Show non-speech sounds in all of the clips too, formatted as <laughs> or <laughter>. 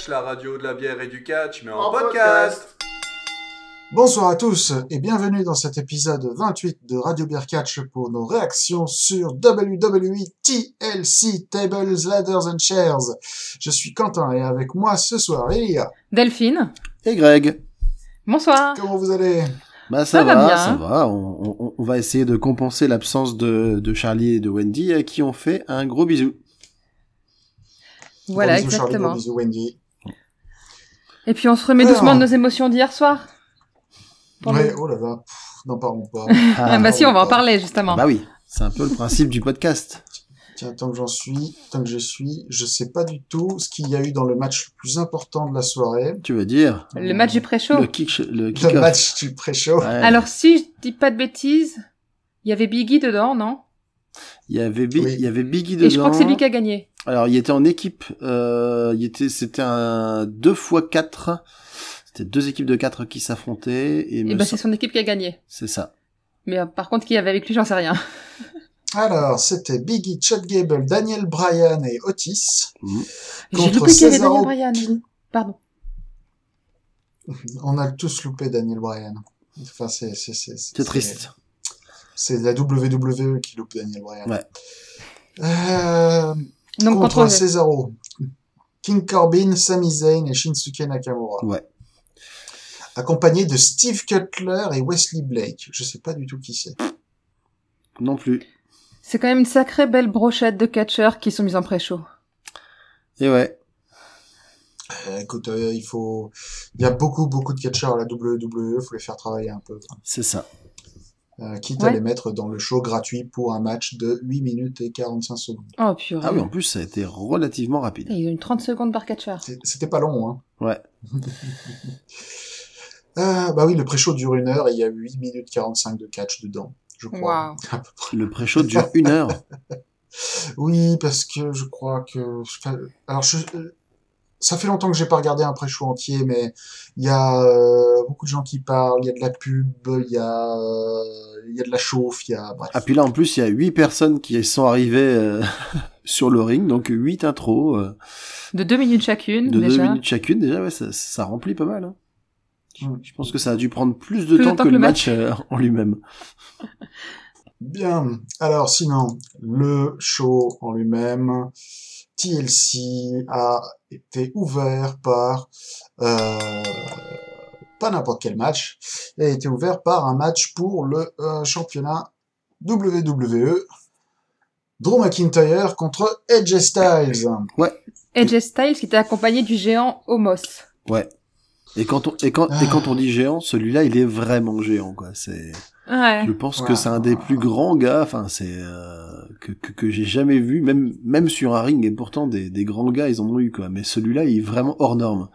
Catch, la radio de la bière et du catch, mais en, En podcast. Bonsoir à tous et bienvenue dans cet épisode 28 de Radio Beer Catch pour nos réactions sur WWE TLC Tables, Ladders and Chairs. Je suis Quentin et avec moi ce soir il y a... Delphine, Et Greg bonsoir. Comment vous allez? Bah ça, Ça va va, bien. ça va. On, on- on va essayer de compenser l'absence de, de Charlie et de Wendy à qui on fait un gros bisou. Voilà, Gros bisous, Charlie, exactement. gros bisous Wendy. Et puis on se remet doucement de nos émotions d'hier soir. Ouais, oh là là, n'en parlons pas. Ah, bah si, on va en parler justement. Bah oui, c'est un peu le principe du podcast. Tiens, tant que j'en suis, tant que je suis, je sais pas du tout ce qu'il y a eu dans le match le plus important de la soirée. Tu veux dire Le match du pré-show. le kick, le Le kick-off. match du pré-show. Ouais. Alors si je dis pas de bêtises, il y avait Biggie dedans, non? Il y avait Bi- Oui. il y avait Biggie dedans. Et je crois que c'est lui qui a gagné. Alors il était en équipe. Euh, il était, c'était un 2 x 4 C'était deux équipes de 4 qui s'affrontaient et, bah sem- c'est son équipe qui a gagné. c'est ça. Mais euh, par contre, qui avait avec lui, j'en sais rien. Alors, c'était Biggie, Chad Gable, Daniel Bryan et Otis. J'ai Contre loupé qu'il y avait Cesaro. Daniel Bryan. Pardon. On a tous loupé Daniel Bryan. Enfin, c'est, c'est, c'est, C'est triste. C'est la WWE qui loupe Daniel Bryan. Ouais. Euh, Donc contre contre Cesaro. King Corbin, Sami Zayn et Shinsuke Nakamura. Ouais. Accompagné de Steve Cutler et Wesley Blake. Je sais pas du tout qui c'est. Non plus. c'est quand même une sacrée belle brochette de catcheurs qui sont mis en pré-show. Et ouais. Euh, écoute, euh, il faut, il y a beaucoup, beaucoup de catcheurs à la WWE, faut les faire travailler un peu. C'est ça. Euh, quitte à les mettre dans le show gratuit pour un match de 8 minutes et 45 secondes. Oh purée. Ah oui, en plus ça a été relativement rapide. Ils ont eu 30 secondes par catcheur. C'était pas long, hein. Ouais. <laughs> Euh, bah oui, le pré-show dure une heure et il y a 8 minutes 45 de catch dedans, je crois. <laughs> Près. Le pré-show dure une heure. <laughs> Oui, parce que je crois que... enfin, Alors, je... ça fait longtemps que j'ai pas regardé un pré-show entier, mais il y a euh, beaucoup de gens qui parlent, il y a de la pub, il y a, euh, il y a de la chauffe, il y a... Bref. Ah puis là en plus il y a huit personnes qui sont arrivées euh, <laughs> sur le ring, donc huit intros euh, De deux minutes chacune, de deux déjà. minutes chacune. Déjà ouais, ça, ça remplit pas mal. Hein. Je- Mm. Je pense que ça a dû prendre plus de Plus de temps que, que le le match, euh, en lui-même. <laughs> Bien. Alors, sinon, le show en lui-même, TLC a été ouvert par euh, pas n'importe quel match, il a été ouvert par un match pour le euh, championnat WWE. Drew McIntyre contre AJ Styles. AJ Styles qui était accompagné du géant Homos. Ouais. Et quand on et quand et quand on dit géant, celui-là il est vraiment géant quoi. C'est Ouais. je pense Ouais. que c'est un des plus grands gars. Enfin c'est euh, que que, que j'ai jamais vu même même sur un ring et pourtant des des grands gars ils en ont eu quoi. Mais celui-là il est vraiment hors norme.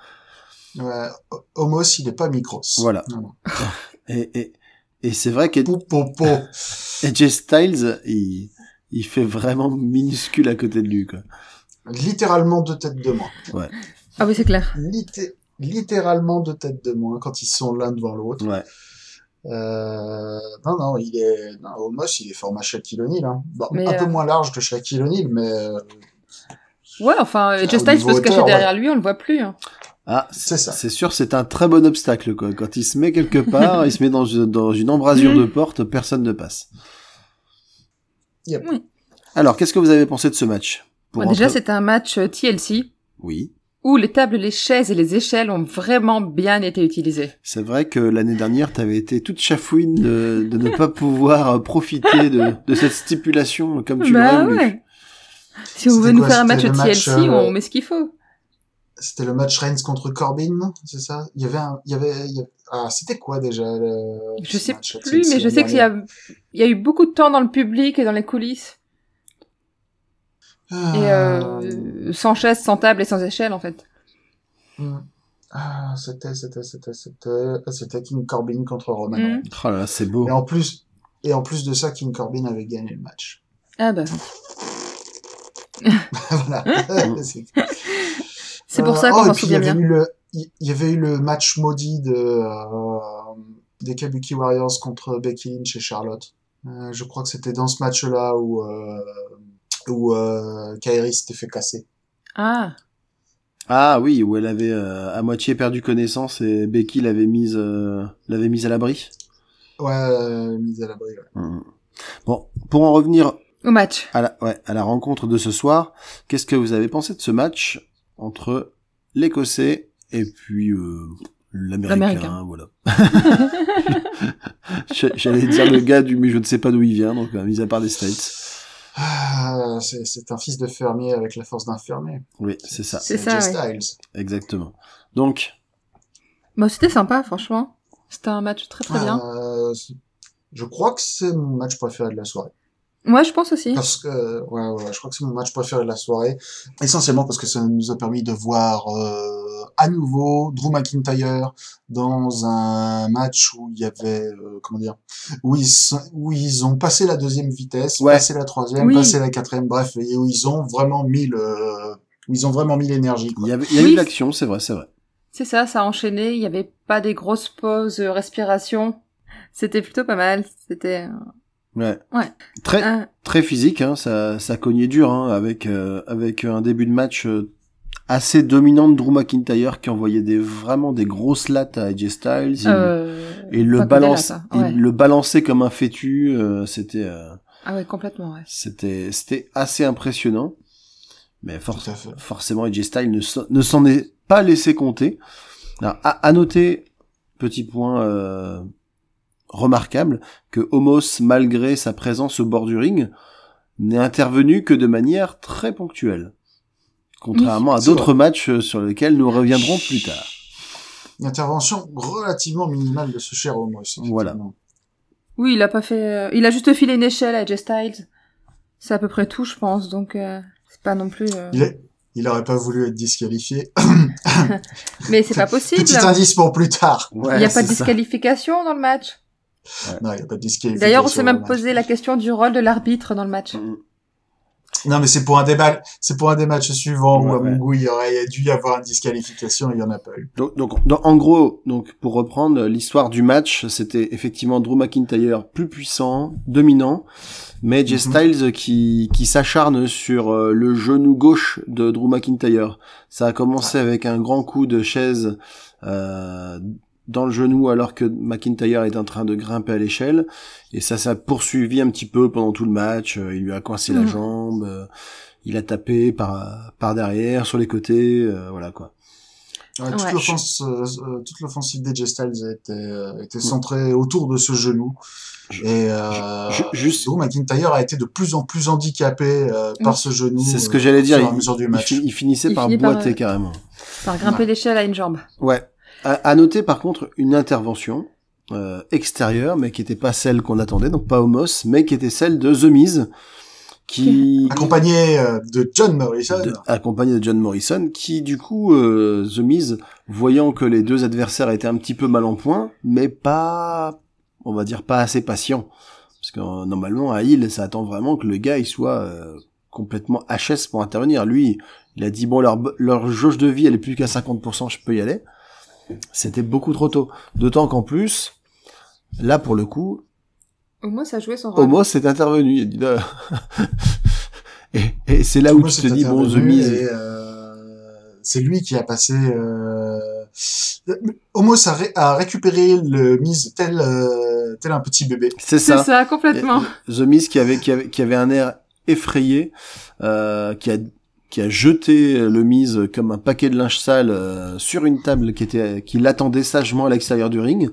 Ouais, Homos, il est pas Micros. Voilà. Non. <laughs> Et et et c'est vrai pou, pou. <laughs> Styles il il fait vraiment minuscule à côté de lui quoi. Littéralement deux têtes de moins. Ah oui, c'est clair. Litté- littéralement deux têtes de moins quand ils sont l'un devant l'autre. Ouais. Euh, non, non, il est, non, Homos, il est format Shaquille O'Neal, hein. Bon, un peu euh, moins large que Shaquille O'Neal, mais euh, Ouais, enfin, Styles niveau peut se cacher hauteur, derrière lui, on le voit plus. hein. Ah, C'est ça. C'est sûr, c'est un très bon obstacle, quoi. Quand il se met quelque <laughs> part, il se met dans, une- dans une embrasure Mhm. de porte, personne ne passe. Yep. Oui. Alors, qu'est-ce que vous avez pensé de ce match? Pour Bon, déjà, c'était un match euh, TLC Oui. Où les tables, les chaises et les échelles ont vraiment bien été utilisées. C'est vrai que l'année dernière, t'avais été toute chafouine de, de ne pas pouvoir euh, profiter de, de cette stipulation comme tu bah l'aurais voulu. ouais. Si on veut nous quoi, faire un match TLC, euh, on met ce qu'il faut. C'était le match Reigns contre Corbin, c'est ça? Il y avait un, il y avait, il y avait- ah, c'était quoi déjà, le, Je sais plus, mais je sais qu'il y dernière? a, il y a eu beaucoup de temps dans le public et dans les coulisses. Et Ah, euh, sans chaise, sans table et sans échelle, en fait. hmm. Ah, c'était, c'était, c'était, c'était, c'était King Corbin contre Roman Mhm. Oh là là, c'est beau. Et en plus, et en plus de ça, King Corbin avait gagné le match. Ah bah. <laughs> voilà. <laughs> C'est- <laughs> C'est pour Euh, ça oh, qu'on et s'en puis, il y souvient avait bien. eu le, il y avait eu le match maudit de, euh, des Kabuki Warriors contre Becky Lynch et Charlotte. Euh, je crois que c'était dans ce match-là où, euh, où euh, Kairi s'était fait casser. Ah. Ah oui, où elle avait euh, à moitié perdu connaissance et Becky l'avait mise, euh, l'avait mise à l'abri. Ouais, euh, mise à l'abri. Ouais. Mhm. Bon, pour en revenir Au match. à la, ouais, à la rencontre de ce soir, qu'est-ce que vous avez pensé de ce match entre l'Écossais et puis euh, l'Américain, voilà. <laughs> J'allais dire le gars du, mais je ne sais pas d'où il vient, donc mis à part des States. Ah, c'est un fils de fermier avec la force d'un fermier. Oui, c'est ça, C'est ça, ouais. Styles. exactement. Donc, Bon, c'était sympa, franchement. C'était un match très très bien. Euh, je crois que c'est mon match préféré de la soirée. Ouais, je pense aussi. Parce que, ouais, ouais, je crois que c'est mon match préféré de la soirée. Essentiellement parce que ça nous a permis de voir euh, à nouveau Drew McIntyre dans un match où il y avait, euh, comment dire, où ils, où ils ont passé la deuxième vitesse, Ouais. passé la troisième, Oui. passé la quatrième, bref, et où ils ont vraiment mis le, où ils ont vraiment mis l'énergie. il y avait, il y a eu Oui. l'action, c'est vrai, c'est vrai. C'est ça, ça a enchaîné. Il n'y avait pas des grosses pauses, euh, respiration. C'était plutôt pas mal. C'était Ouais. Ouais. Très, très physique, hein, ça, ça cognait dur, hein, avec, euh, avec un début de match euh, assez dominant de Drew McIntyre qui envoyait des, vraiment des grosses lattes à AJ Styles. Euh, et le balance, hein. Ouais. il le balançait comme un fétu, euh, c'était, euh, Ah ouais, complètement, ouais. c'était, c'était assez impressionnant. Mais for- forcément, AJ Styles ne, s'en- ne s'en est pas laissé compter. Alors, à, à noter, petit point euh, remarquable, que Homos, malgré sa présence au bord du ring, n'est intervenu que de manière très ponctuelle. Contrairement à d'autres matchs euh, sur lesquels nous reviendrons plus tard. Une intervention relativement minimale de ce cher Homos. Voilà. Oui, il a pas fait. euh, Il a juste filé une échelle à AJ Styles. C'est à peu près tout, je pense. Donc euh, c'est pas non plus. euh, Il, est, il aurait pas voulu être disqualifié. <laughs> Mais c'est pas possible. Petit indice pour plus tard. Il n'y a pas de disqualification dans le match. Non, il n'y a pas de disqualification. D'ailleurs, on s'est même match. posé la question du rôle de l'arbitre dans le match. Non, mais c'est pour un débat, c'est pour un des matchs suivants où à ouais. mon goût il y aurait dû y avoir une disqualification, il y en a pas eu. Donc, en gros, donc pour reprendre l'histoire du match, c'était effectivement Drew McIntyre plus puissant, dominant, mais AJ Mhm. Styles qui qui s'acharne sur euh, le genou gauche de Drew McIntyre. Ça a commencé avec un grand coup de chaise euh, dans le genou alors que McIntyre est en train de grimper à l'échelle, et ça s'est poursuivi un petit peu pendant tout le match. Euh, Il lui a coincé la Mhm. jambe, euh, il a tapé par par derrière, sur les côtés, euh, voilà quoi. Ouais, toute Ouais. l'offense, euh, euh, toute l'offensive d'AJ Styles était, euh, était centrée autour de ce genou. Je- Et euh, Ju- juste Drew McIntyre a été de plus en plus handicapé euh, par ce genou. C'est ce que j'allais dire. Il, mesure du match. il finissait Il par boiter carrément. Par grimper Ouais. l'échelle à une jambe. Ouais. À, à noter par contre une intervention euh, extérieure, mais qui était pas celle qu'on attendait, donc pas Homos, mais qui était celle de The Miz, qui Accompagné euh, de John Morrison. de- accompagné de John Morrison, qui du coup euh, The Miz, voyant que les deux adversaires étaient un petit peu mal en point, mais pas, on va dire pas assez patient, parce que euh, normalement à Hill, ça attend vraiment que le gars il soit euh, complètement HS pour intervenir. Lui, il a dit bon leur leur jauge de vie elle est plus qu'à 50%, je peux y aller. C'était beaucoup trop tôt. D'autant qu'en plus, là pour le coup, Au moins, ça jouait son rôle. Homos est intervenu. Il a dit là. <laughs> et et c'est là où tu te dis bon The Miz. euh, c'est lui qui a passé. Euh... Homos a, ré- a récupéré le mise tel euh, tel un petit bébé. C'est C'est ça. ça, complètement. The Miz qui avait, qui avait, qui avait un air effrayé, euh, qui a, qui a jeté le Miz comme un paquet de linge sale euh, sur une table qui était, qui l'attendait sagement à l'extérieur du ring.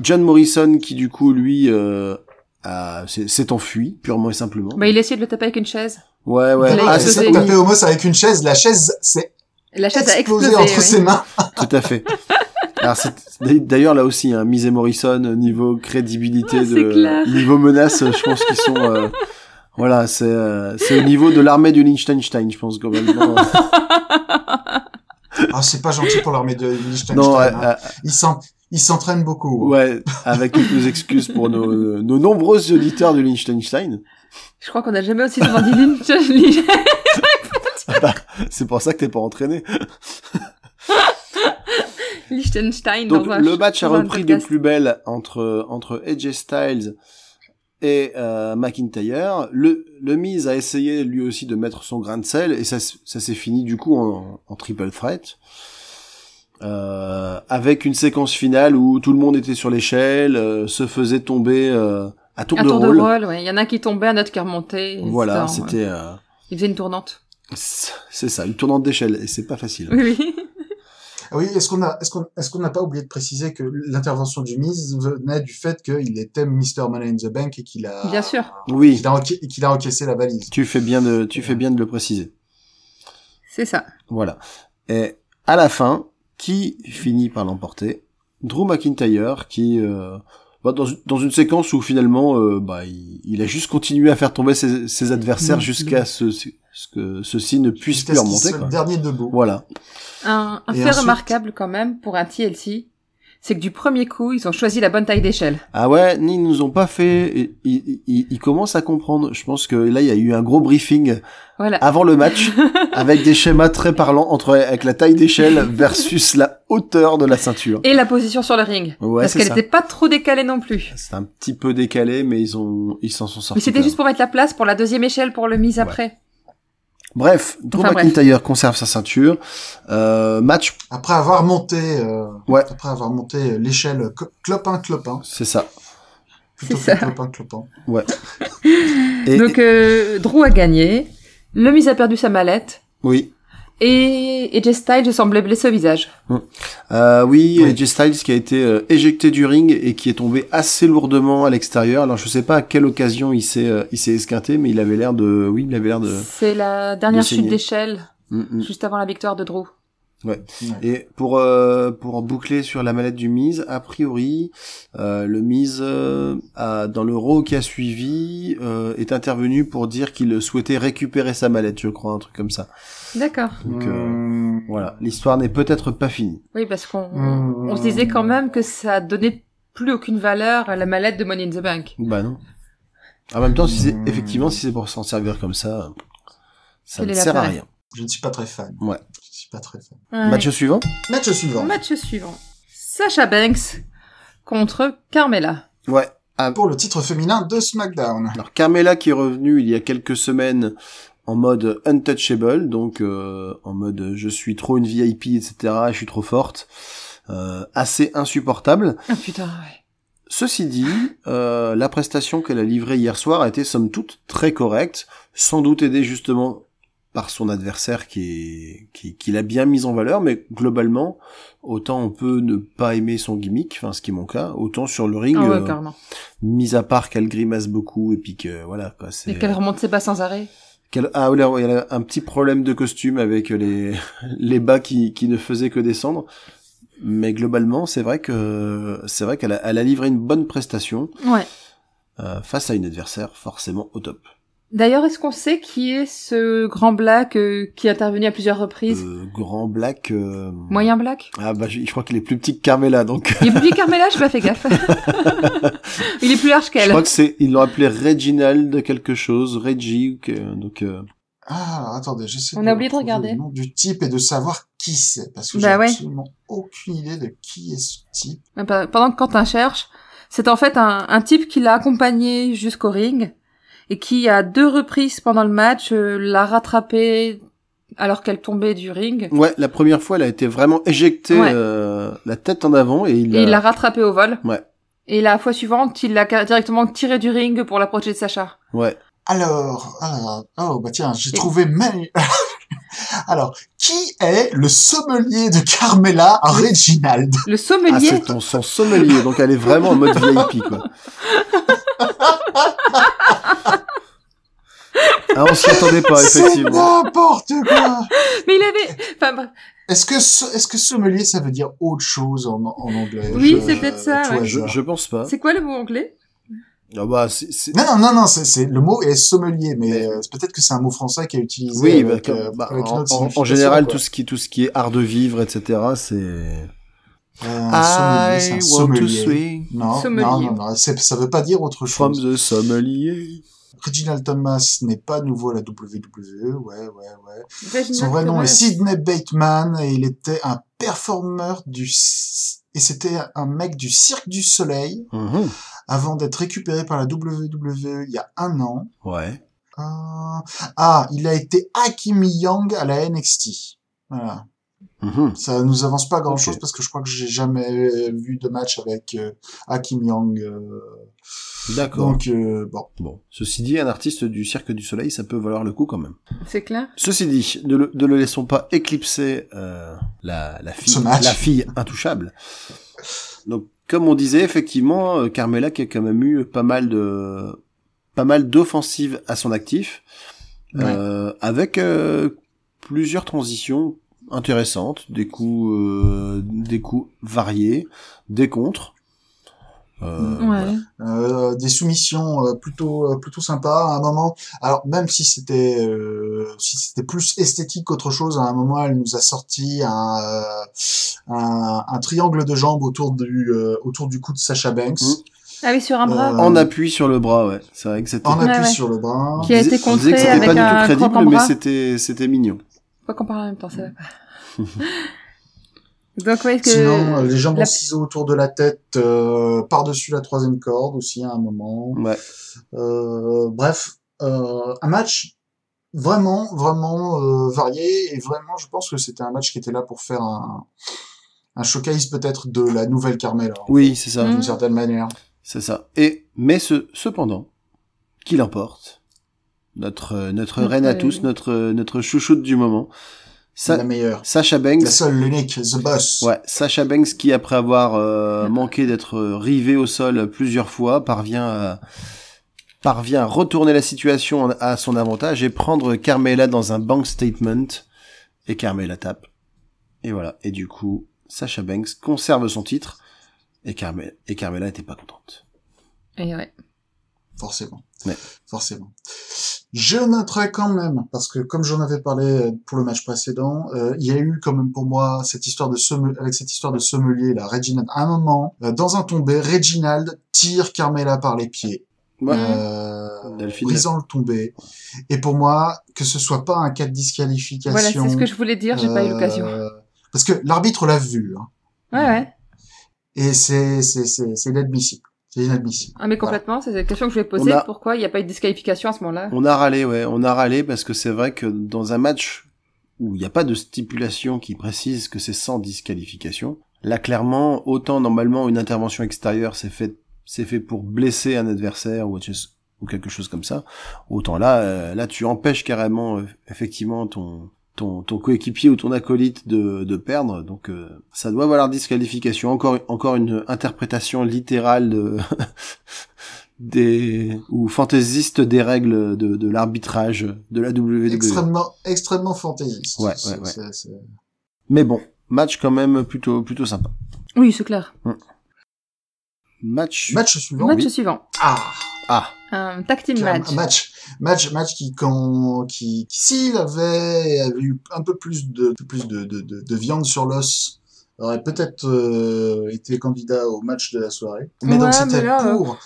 John Morrison qui du coup lui euh, a- s'est s'est enfui purement et simplement. Bah, il a essayé de le taper avec une chaise. Ouais ouais. Il a Ah, c'est c'est ça. tapé Homos avec une chaise. La chaise s'est La chaise a explosé, entre oui. ses mains. Tout à fait. Alors c'est d'ailleurs là aussi un Miz et Morrison niveau crédibilité Ah, c'est de clair. niveau menace, je pense qu'ils sont euh, voilà, c'est euh, c'est au niveau de l'armée du Liechtenstein, je pense globalement. <laughs> Ah, c'est pas gentil pour l'armée de Liechtenstein. non, ouais, hein. Ils s'en- ils s'entraînent beaucoup. euh, ouais, avec quelques excuses pour nos, nos nombreux auditeurs du Liechtenstein. Je crois qu'on n'a jamais aussi souvent dit Lynch. Lynch. <laughs> C'est pour ça que t'es pas entraîné. Liechtenstein Donc dans un le match a repris de plus belle entre entre AJ Styles et euh, McIntyre. Le, le Miz a essayé lui aussi de mettre son grain de sel et ça, ça s'est fini du coup en, en triple threat. Euh, avec une séquence finale où tout le monde était sur l'échelle, euh, se faisait tomber euh, à tour, de, tour rôle. de rôle, ouais. Il y en a qui tombait, un autre qui remontait. Voilà, c'était euh, Il faisait une tournante. c'est ça, une tournante d'échelle et c'est pas facile. Oui, oui. Ah Oui, est-ce qu'on a, est-ce qu'on, est-ce qu'on n'a pas oublié de préciser que l'intervention du Miz venait du fait qu'il était Mr. Money in the Bank et qu'il a, Bien sûr. Oui, qu'il a, enca- et qu'il a encaissé la valise. tu fais bien de tu fais bien de le préciser. C'est ça. Voilà. Et à la fin, qui finit par l'emporter? Drew McIntyre, qui euh, bah, dans, une- dans une séquence où finalement, euh, bah, il, il a juste continué à faire tomber ses, ses adversaires Mm. jusqu'à ce, ce que ceux-ci ne puissent Jusqu'à plus remonter. Quoi. le dernier debout. Voilà. Un, fait ensuite- remarquable quand même pour un TLC, c'est que du premier coup, ils ont choisi la bonne taille d'échelle. Ah ouais, ils nous ont pas fait. Ils, ils, ils- ils commencent à comprendre. Je pense que là, il y a eu un gros briefing Voilà. avant le match <laughs> avec des schémas très parlants entre avec la taille d'échelle versus la hauteur de la ceinture. Et la position sur le ring. Ouais, parce c'est qu'elle n'était pas trop décalée non plus. C'est un petit peu décalé, mais ils ont, ils s'en sont sortis. Mais c'était juste pour mettre la place pour la deuxième échelle pour le mise Ouais. après. Bref, Drew Enfin, bref. McIntyre conserve sa ceinture. Euh, match, Après avoir monté, euh, Ouais. après avoir monté l'échelle cl- clopin clopin, c'est ça. plutôt ça. clopin clopin. <laughs> Et, Donc euh, Drew a gagné, le mise a perdu sa mallette, oui, et, Jay Styles semblait blessé au visage. euh, oui, Oui. AJ Styles qui a été euh, éjecté du ring et qui est tombé assez lourdement à l'extérieur. Alors je sais pas à quelle occasion il s'est, euh, il s'est esquinté, mais il avait l'air de, oui, il avait l'air de. C'est la dernière de chute d'échelle, Mm, mm. juste avant la victoire de Drew. Et pour euh, pour boucler sur la mallette du Miz, a priori, euh, le Miz euh, a, dans le Raw qui a suivi euh, est intervenu pour dire qu'il souhaitait récupérer sa mallette, je crois, un truc comme ça. D'accord. Donc euh, Hum, voilà, l'histoire n'est peut-être pas finie. Oui, parce qu'on Mmh. on se disait quand même que ça donnait plus aucune valeur à la mallette de Money in the Bank. Bah non. En même temps, si c'est Hmm. effectivement si c'est pour s'en servir comme ça, ça Quel ne sert à rien. Je ne suis pas très fan. Ouais. Je suis pas très fan. Ouais. Match suivant. Match suivant. Match suivant. Sacha Banks contre Carmella. Ouais. Ah, Pour le titre féminin de SmackDown. Alors Carmela qui est revenue il y a quelques semaines en mode untouchable, donc euh, en mode je suis trop une VIP, etc. Je suis trop forte, euh, assez insupportable. Ah putain, ouais. Ceci dit, euh, la prestation qu'elle a livrée hier soir a été somme toute très correcte, sans doute aidée justement par son adversaire qui est qui, qui l'a bien mise en valeur, mais globalement, autant on peut ne pas aimer son gimmick, enfin ce qui est mon cas, autant sur le ring, Ah ouais, euh, mis à part qu'elle grimace beaucoup et puis que voilà quoi, c'est Et qu'elle remonte ses bas sans arrêt. qu'elle- Ah oui, y a un petit problème de costume avec les, <laughs> les bas qui, qui ne faisaient que descendre. Mais globalement, c'est vrai que c'est vrai qu'elle a, elle a livré une bonne prestation Ouais. euh, face à une adversaire forcément au top. D'ailleurs, est-ce qu'on sait qui est ce grand black euh, qui est intervenu à plusieurs reprises? Euh, grand black. euh, Moyen black? Ah bah je, je crois qu'il est plus petit que Carmela, donc Il est plus petit que Carmella, j'ai pas fait gaffe. <laughs> Il est plus large je qu'elle. crois que c'est ils l'ont appelé Reginald quelque chose, Reggie, ou que- donc euh, Ah, attendez, j'essaie On a oublié de regarder. le nom du type et de savoir qui c'est. Parce que Bah j'ai ouais. absolument aucune idée de qui est ce type. Pendant que Quentin cherche, c'est en fait un, un type qui l'a accompagné jusqu'au ring et qui, à deux reprises pendant le match, euh, l'a rattrapé alors qu'elle tombait du ring. ouais, la première fois, elle a été vraiment éjectée Ouais. euh, la tête en avant et il, Et il a- l'a rattrapé au vol. Ouais. Et la fois suivante, il l'a directement tiré du ring pour l'approcher de Sacha. ouais. Alors, alors, oh, bah tiens, j'ai Et- trouvé Manu. <laughs> alors, qui est le sommelier de Carmela à Reginald? Le Ah, sommelier, c'est ton son sommelier, donc elle est vraiment en mode <laughs> VIP, quoi. <laughs> Ah, on s'y attendait pas, C'est effectivement. n'importe quoi mais il avait... Enfin, bref. Est-ce que, so- est-ce que sommelier, ça veut dire autre chose en, en anglais? Oui, Je- c'est peut-être ça, ouais. Je, pense pas. c'est quoi le mot anglais? Ah bah, c'est- c'est- Non, non, non, non, c'est, c'est, le mot est sommelier, mais euh, c'est peut-être que c'est un mot français qui est utilisé Oui, bah, avec, comme- euh, bah, avec une en, autre en- en signification, général, quoi. tout ce qui, tout ce qui est art de vivre, etc., c'est. Euh, un sommelier, c'est un sommelier. Non, Sommelier. non, non, ça veut pas dire autre from chose. the sommelier. Reginald Thomas n'est pas nouveau à la WWE, ouais, ouais, ouais. Reginald Son vrai nom Thomas. est Sidney Bateman et il était un performeur du, et c'était un mec du Cirque du Soleil Mhm. avant d'être récupéré par la WWE il y a un an. Ouais. Euh, Ah, il a été Hakimi Young à la NXT. Voilà. Mhm. Ça nous avance pas grand chose parce que je crois que j'ai jamais vu de match avec euh, Hakim Young. euh, D'accord. donc euh, bon, Bon. Ceci dit, un artiste du Cirque du Soleil, ça peut valoir le coup quand même. C'est clair. Ceci dit, ne le, ne le laissons pas éclipser euh, la, la fille, la fille intouchable. Donc, comme on disait, effectivement, Carmela qui a quand même eu pas mal de, pas mal d'offensives à son actif, euh, avec euh, plusieurs transitions intéressantes, des coups, euh, des coups variés, des contres. Euh, Ouais. voilà. euh, des soumissions euh, plutôt euh, plutôt sympas à un moment. Alors même si c'était euh, si c'était plus esthétique qu'autre chose, à un moment elle nous a sorti un euh, un, un triangle de jambes autour du euh, autour du cou de Sacha Banks. Mm. Ah oui, sur un bras. Euh, En appui sur le bras, ouais. C'est vrai que c'était. En appui Ouais, ouais. sur le bras. Qui a été contré c'était avec pas du tout crédible, mais bras. c'était c'était mignon. Pas qu'on parle en même temps, ça va pas. <laughs> Donc ouais, que Sinon, euh, les jambes la- en ciseaux autour de la tête, euh, par-dessus la troisième corde aussi à un moment. Ouais. Euh, bref, euh, un match vraiment, vraiment euh, varié et vraiment, je pense que c'était un match qui était là pour faire un, un showcase peut-être de la nouvelle Carmela, Oui, c'est ça. D'une certaine manière. C'est ça. Et mais ce, cependant, qui l'emporte Notre notre reine à tous, notre notre chouchoute du moment, Sa- la meilleure, Sacha la Banks. seule, l'unique, the boss. Ouais, Sacha Banks qui après avoir euh, manqué d'être rivé au sol plusieurs fois parvient à parvient à retourner la situation à son avantage et prendre Carmela dans un bank statement et Carmela tape. Et voilà. Et du coup, Sacha Banks conserve son titre et Carmela et Carmela était pas contente. Et ouais. Forcément. Ouais. Forcément. Je noterai quand même, parce que comme j'en avais parlé pour le match précédent, euh, il y a eu quand même pour moi cette histoire de somme- avec cette histoire de sommelier, là, Reginald. À un moment, euh, dans un tombé, Reginald tire Carmela par les pieds, Ouais. euh, Delphine. brisant le tombé. Et pour moi, que ce soit pas un cas de disqualification. Voilà, c'est ce que je voulais dire, j'ai pas eu l'occasion. Parce que l'arbitre l'a vu, hein, Ouais, ouais. et c'est c'est c'est c'est inadmissible. C'est inadmissible. Ah, mais complètement, c'est la question que je vais poser. A- Pourquoi il n'y a pas eu de disqualification à ce moment-là? On a râlé, ouais, on a râlé parce que c'est vrai que dans un match où il n'y a pas de stipulation qui précise que c'est sans disqualification, là clairement, autant normalement une intervention extérieure c'est fait, c'est fait pour blesser un adversaire ou quelque chose comme ça, autant là, euh, là tu empêches carrément euh, effectivement ton ton, ton coéquipier ou ton acolyte de, de perdre, donc euh, ça doit valoir disqualification. Encore encore une interprétation littérale de <laughs> des ou fantaisiste des règles de, de l'arbitrage de la WWE. Extrêmement, extrêmement fantaisiste. Ouais, ouais, ouais. Mais bon, match quand même plutôt plutôt sympa. Oui, c'est clair. Match. Match suivant. Match oui. suivant. Ah, Ah, Un tag team un match. match, match, match qui, quand, qui, qui s'il avait, avait eu un peu plus de, plus de, de, de, de viande sur l'os, aurait peut-être euh, été candidat au match de la soirée. Mais Ouais, donc c'était là, euh, pour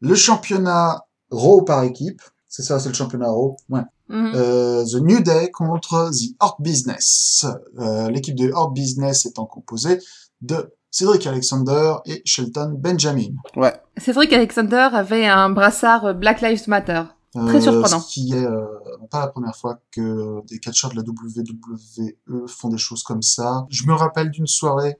le championnat Raw par équipe. C'est ça, c'est le championnat Raw. Ouais. Mhm. Euh, The New Day contre The Hurt Business. Euh, L'équipe de Hurt Business étant composée de Cédric Alexander et Shelton Benjamin. ouais. Cédric Alexander avait un brassard euh, Black Lives Matter. Très surprenant. Ce qui est euh, pas la première fois que des catcheurs de la WWE font des choses comme ça. Je me rappelle d'une soirée,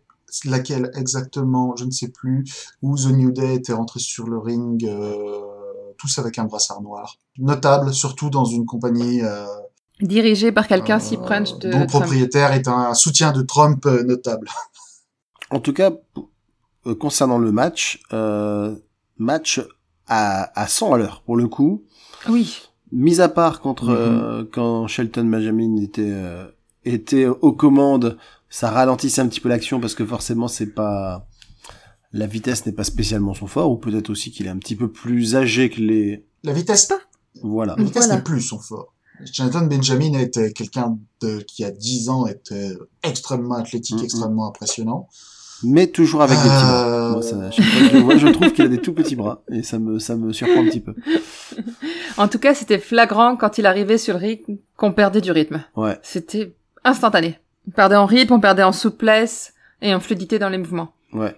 laquelle exactement, je ne sais plus, où The New Day était rentré sur le ring, euh, tous avec un brassard noir. Notable, surtout dans une compagnie euh, Dirigé par quelqu'un euh, si punch de dont le Trump. propriétaire est un soutien de Trump euh, notable. <laughs> En tout cas, euh, concernant le match, euh, match à, à 100 à l'heure pour le coup. Oui. Mis à part contre Mhm. euh, quand Shelton Benjamin était euh, était aux commandes, ça ralentissait un petit peu l'action parce que forcément c'est pas la vitesse n'est pas spécialement son fort ou peut-être aussi qu'il est un petit peu plus âgé que les La vitesse, voilà. la vitesse Voilà. n'est plus son fort. Shelton Benjamin était quelqu'un de, qui a 10 ans était extrêmement athlétique, Mhm. extrêmement impressionnant. Mais toujours avec des petits bras. Euh, Moi, ça, chaque fois que je le vois, je trouve qu'il a des tout petits bras et ça me ça me surprend un petit peu. <laughs> En tout cas, c'était flagrant quand il arrivait sur le ring qu'on perdait du rythme. Ouais. C'était instantané. On perdait en rythme, on perdait en souplesse et en fluidité dans les mouvements. Ouais.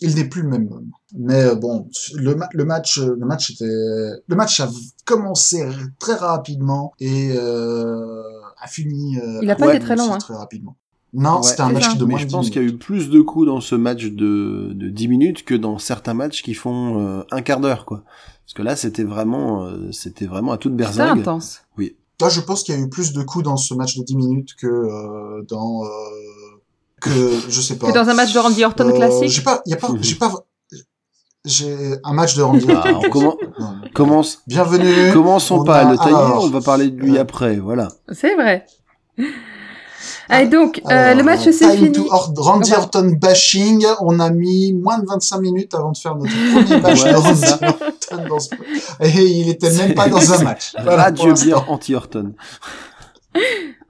il n'est plus le même homme. Mais euh, bon, le, ma- le match, euh, le match était, le match a commencé très rapidement et euh, a fini. euh, Il a pas ouais, été très long, hein. Très rapidement. Non, Ouais. c'était un match ça. de Mais moins je de 10 pense qu'il y a eu plus de coups dans ce match de, de 10 minutes que dans certains matchs qui font euh, un quart d'heure, quoi. Parce que là, c'était vraiment, euh, c'était vraiment à toute C'était berzingue. intense. Là, je pense qu'il y a eu plus de coups dans ce match de 10 minutes que euh, dans euh, que je sais pas. Que dans un match de Randy Orton Euh, classique. J'ai pas, y a pas, <laughs> j'ai pas, j'ai un match de Randy Ah, Orton. on commen- Non. commence, Bienvenue. commençons On pas à le tailler, on va parler de lui après, voilà. C'est vrai. Allez, donc, euh, Alors, le match s'est time fini. to Or- Randy Enfin- Orton bashing. On a mis moins de 25 minutes avant de faire notre <laughs> premier match Ouais, de Randy. Orton dans ce... Et il était même pas dans un match. Voilà, l'instant. Beer anti-Horton. <laughs>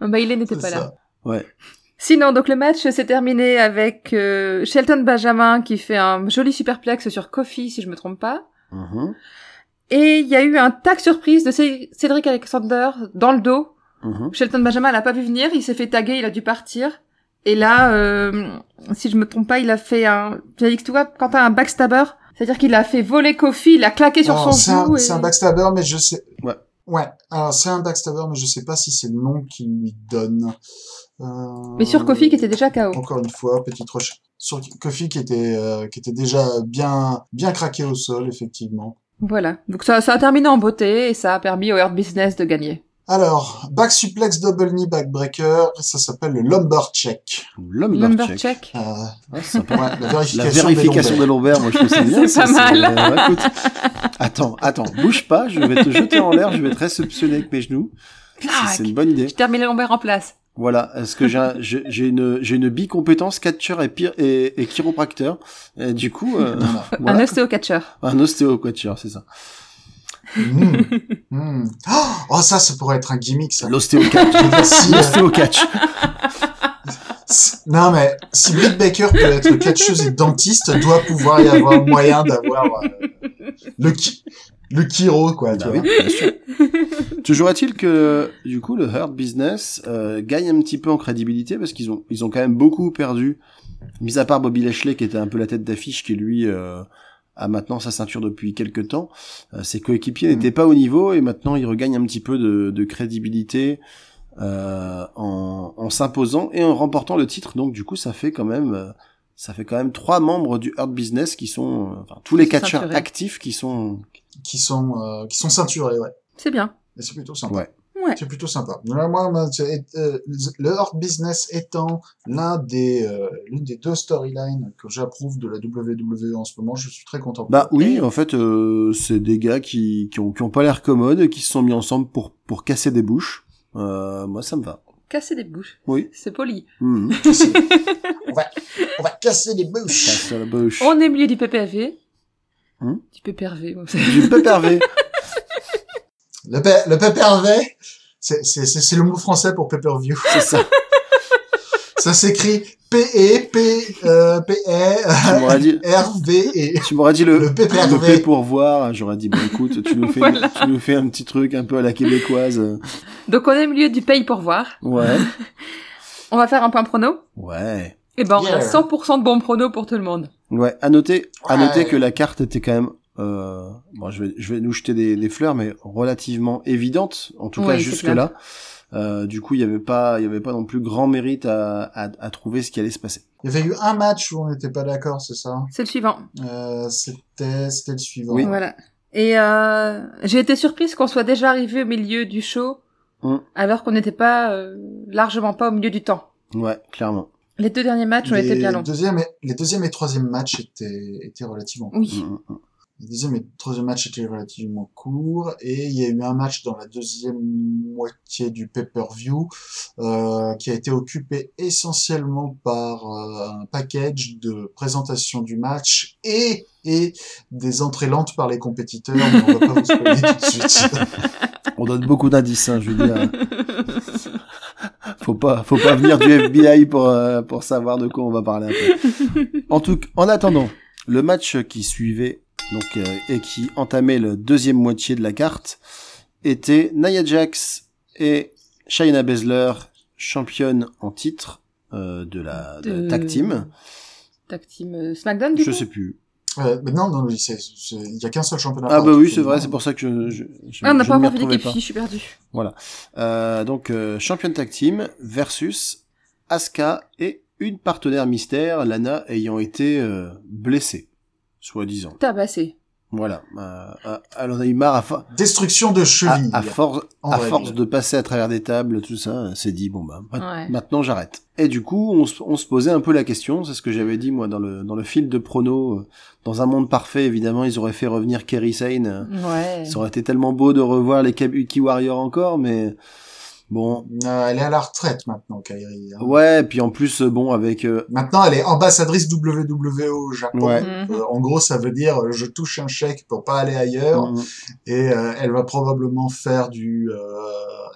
Oh, Bah, il n'était pas là. Ouais. Sinon, donc le match s'est terminé avec euh, Shelton Benjamin qui fait un joli superplex sur Kofi, si je me trompe pas. Mhm, Et il y a eu un tag surprise de Cé- Cédric Alexander dans le dos. Mhm. Shelton Benjamin l'a pas vu venir, il s'est fait taguer, il a dû partir. Et là, euh, si je me trompe pas, il a fait un... Félix, tu vois, quand t'as un backstabber, c'est-à-dire qu'il a fait voler Kofi, il a claqué sur Alors, son c'est un, et- backstabber, mais je sais. Ouais. Ouais. Alors, c'est un backstabber, mais je sais pas si c'est le nom qu'il lui donne. Euh... Mais sur Kofi qui était déjà KO. Encore une fois, petite recherche. Sur Kofi qui était, euh, qui était déjà bien, bien craqué au sol, effectivement. Voilà. Donc ça, ça a terminé en beauté et ça a permis au Hurt Business de gagner. Alors, back suplex double knee backbreaker, ça s'appelle le lumber check. Lumber Lumber check. check. Euh, Ah, sympa. ouais, la vérification, La vérification des lombaires, moi je trouve ça <laughs> bien. C'est ça, pas mal. euh, ouais, écoute, attends, attends, bouge pas, je vais te jeter en l'air, je vais te réceptionner avec mes genoux. C'est- C'est une bonne idée. Je termine les lombaires en place. Voilà, est-ce que j'ai un- j'ai j'ai une j'ai une bicompétence catcheur et pire et, et chiropracteur. Et du coup, euh, Voilà. Un ostéocatcher. un ostéo-catcheur, c'est ça. Mm. Mm. Oh, ça, ça pourrait être un gimmick, ça. L'ostéo-catch. Si, euh, L'ostéo-catch. non, mais si Britt Baker peut être catcheuse et dentiste, doit pouvoir y avoir moyen d'avoir euh, le, ki- le Kiro, quoi, tu Bah vois. oui, bien sûr. Toujours est-il que du coup le Hurt Business euh, gagne un petit peu en crédibilité parce qu'ils ont ils ont quand même beaucoup perdu, mis à part Bobby Lashley qui était un peu la tête d'affiche qui lui euh, a maintenant sa ceinture depuis quelques temps. Euh, ses coéquipiers Mm. n'étaient pas au niveau et maintenant ils regagnent un petit peu de, de crédibilité euh, en, en s'imposant et en remportant le titre. Donc du coup ça fait quand même euh, ça fait quand même trois membres du Hurt Business qui sont euh, enfin tous les catcheurs actifs qui sont Qui sont, euh, qui sont ceinturés, ouais. C'est bien. C'est plutôt sympa. Ouais. Ouais. C'est plutôt sympa. Moi, euh, le Hurt Business étant l'un des, euh, l'une des deux storylines que j'approuve de la WWE en ce moment, je suis très content. Bah oui, en fait, euh, c'est des gars qui qui ont, qui ont pas l'air commodes et qui se sont mis ensemble pour pour casser des bouches. Euh, moi, ça me va. Casser des bouches. Oui. C'est poli. Mhm. <laughs> on va, on va casser les bouches. Casser la bouche. On est milieu du PPV. Hmm du PPRV. Du <laughs> PPRV. Le, pe- le pay-per-view, c'est, c'est, c'est, c'est le mot français pour pay-per-view. C'est ça. <laughs> Ça s'écrit P-E, P, euh, Tu m'aurais dit, <laughs> P-E-R-V-E. tu m'aurais dit le, Le PPRV. le P pour voir. J'aurais dit, bon, écoute, tu nous fais, Voilà. tu nous fais un petit truc un peu à la québécoise. Donc on est au milieu du paye pour voir. Ouais. <laughs> On va faire un point prono. Ouais. Et ben on a Yeah. 100% de bons pronos pour tout le monde. Ouais. À noter, à Ouais. noter que la carte était quand même, euh, bon, je vais, je vais nous jeter des, des fleurs, mais relativement évidente, en tout cas jusque là. Euh, du coup, il y avait pas, il y avait pas non plus grand mérite à, à, à trouver ce qui allait se passer. Il y avait eu un match où on n'était pas d'accord, c'est ça C'est le suivant. euh, C'était c'était le suivant. Oui. Voilà. Et euh, j'ai été surprise qu'on soit déjà arrivé au milieu du show, Hmm. alors qu'on n'était pas euh, largement pas au milieu du temps. Ouais, clairement. Les deux derniers matchs ont les, été bien longs. Deuxième et, les deuxième et troisième matchs étaient, étaient relativement Oui. Mm, mm. Le deuxième et troisième match étaient relativement courts et il y a eu un match dans la deuxième moitié du pay-per-view euh, qui a été occupé essentiellement par euh, un package de présentation du match et et des entrées lentes par les compétiteurs. <laughs> On donne beaucoup d'indices, hein, je veux dire. faut pas, faut pas venir du FBI pour euh, pour savoir de quoi on va parler après. En tout, en attendant, le match qui suivait donc euh, et qui entamait le deuxième moitié de la carte était Nia Jax et Shayna Baszler, championne en titre euh, de la de De- tag team. tag team euh, SmackDown du Je coup sais plus. Euh, mais non, non, il y a qu'un seul championnat. Ah bah oui, c'est vrai, c'est pour ça que je, je, je, Ah, on n'a je pas ne m'y encore pas. fille, je suis perdu. Euh, donc euh, championne tag team versus Asuka et une partenaire mystère, Lana ayant été euh, blessée, soi-disant. Tabassé. Voilà. Euh, euh, elle en a eu marre à, fo- Destruction de cheville. à force, à force de passer à travers des tables, tout ça, s'est dit bon bah Ouais. maintenant j'arrête. Et du coup, on, se- on se posait un peu la question, c'est ce que j'avais dit moi dans le dans le fil de prono. euh, Dans un monde parfait, évidemment, ils auraient fait revenir Kerry Sane. euh, Ouais. Ça aurait été tellement beau de revoir les Kabuki Warriors encore, mais bon. Euh, elle est à la retraite maintenant, Kairi. hein. Ouais, puis en plus, euh, bon, avec euh, Maintenant, elle est ambassadrice WWE au Japon. Ouais. Euh, en gros, ça veut dire euh, je touche un chèque pour pas aller ailleurs. mm, Et euh, elle va probablement faire du. euh,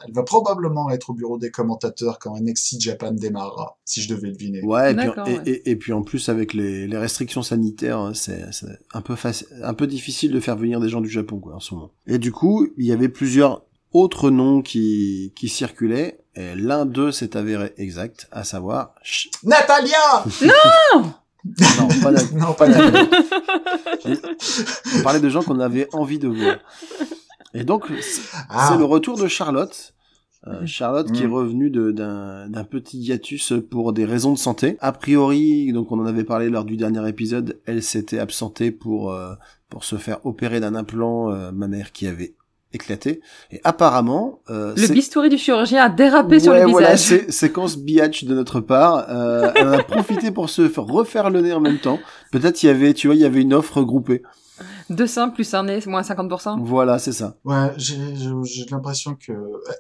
elle va probablement être au bureau des commentateurs quand NXT Japan démarrera, si je devais deviner. ouais, et puis, D'accord, et, ouais. et- et puis en plus avec les, les restrictions sanitaires, hein, c'est c'est un peu un peu difficile de faire venir des gens du Japon quoi en ce moment. Et du coup, il y avait plusieurs autres noms qui qui circulaient. Et l'un d'eux s'est avéré exact, à savoir Ch- Natalia non, pas la- <laughs> Non, pas Natalia. on parlait de gens qu'on avait envie de voir. Et donc, c'est Ah. c'est le retour de Charlotte. Euh, Charlotte qui est Mm. revenue de- d'un d'un petit hiatus pour des raisons de santé. A priori, donc on en avait parlé lors du dernier épisode, elle s'était absentée pour euh, pour se faire opérer d'un implant euh, mammaire qui avait éclaté. Et apparemment, euh, Le bistouri du chirurgien a dérapé sur le voilà, visage. c'est séquence biatch de notre part. Euh, elle en a profité pour se faire refaire le nez en même temps. Peut-être il y avait, tu vois, il y avait une offre groupée. Deux seins plus un nez, c'est moins 50%. Voilà, c'est ça. Ouais, j'ai j'ai- j'ai l'impression que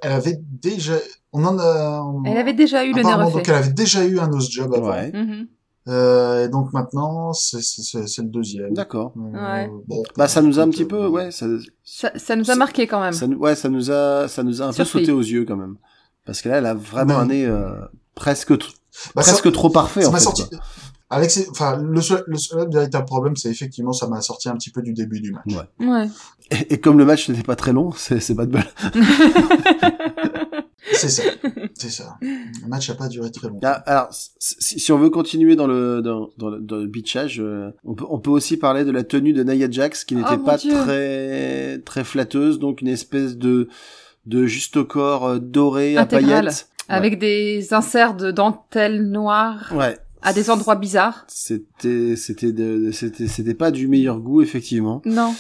elle avait déjà. On en a. on- Elle avait déjà eu le nez refait. donc elle avait déjà eu un nose job avant. Ouais. Mhm. Euh, et donc maintenant, c'est c'est- c'est c'est le deuxième. D'accord. Euh, Ouais. Bon. Bah ça nous a un petit peu, ouais, ça, Ça, ça nous a marqué quand même. ça, nous- ouais, ça nous a, ça nous a un Surpris. peu sauté aux yeux quand même. Parce que là, elle a vraiment Ouais. un nez euh, presque, bah, ça- presque trop parfait ça en m'a fait. sorti. ces, enfin, le seul, le seul véritable problème, c'est effectivement, ça m'a sorti un petit peu du début du match. Ouais. Et, et comme le match n'était pas très long, c'est c'est pas de bol. <laughs> <laughs> C'est ça. <laughs> C'est ça. Le match n'a pas duré très longtemps. Ah, alors, si, si on veut continuer dans le dans, dans, le- dans le bitchage, euh, on peut on peut aussi parler de la tenue de Nia Jax qui n'était Oh, pas Dieu. très très flatteuse, donc une espèce de de juste au corps euh, doré à paillettes. Avec des inserts de dentelle noire Ouais, à des endroits bizarres. c'était c'était c'était pas du meilleur goût effectivement. Non,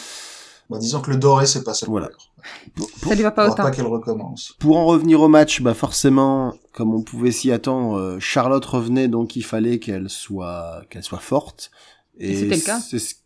Disons que le doré, c'est pas sa Voilà. couleur. Pour, ça lui va pas autant. pas qu'elle recommence. pour en revenir au match, bah forcément, comme on pouvait s'y attendre, euh, Charlotte revenait donc il fallait qu'elle soit qu'elle soit forte. Et c'était le cas.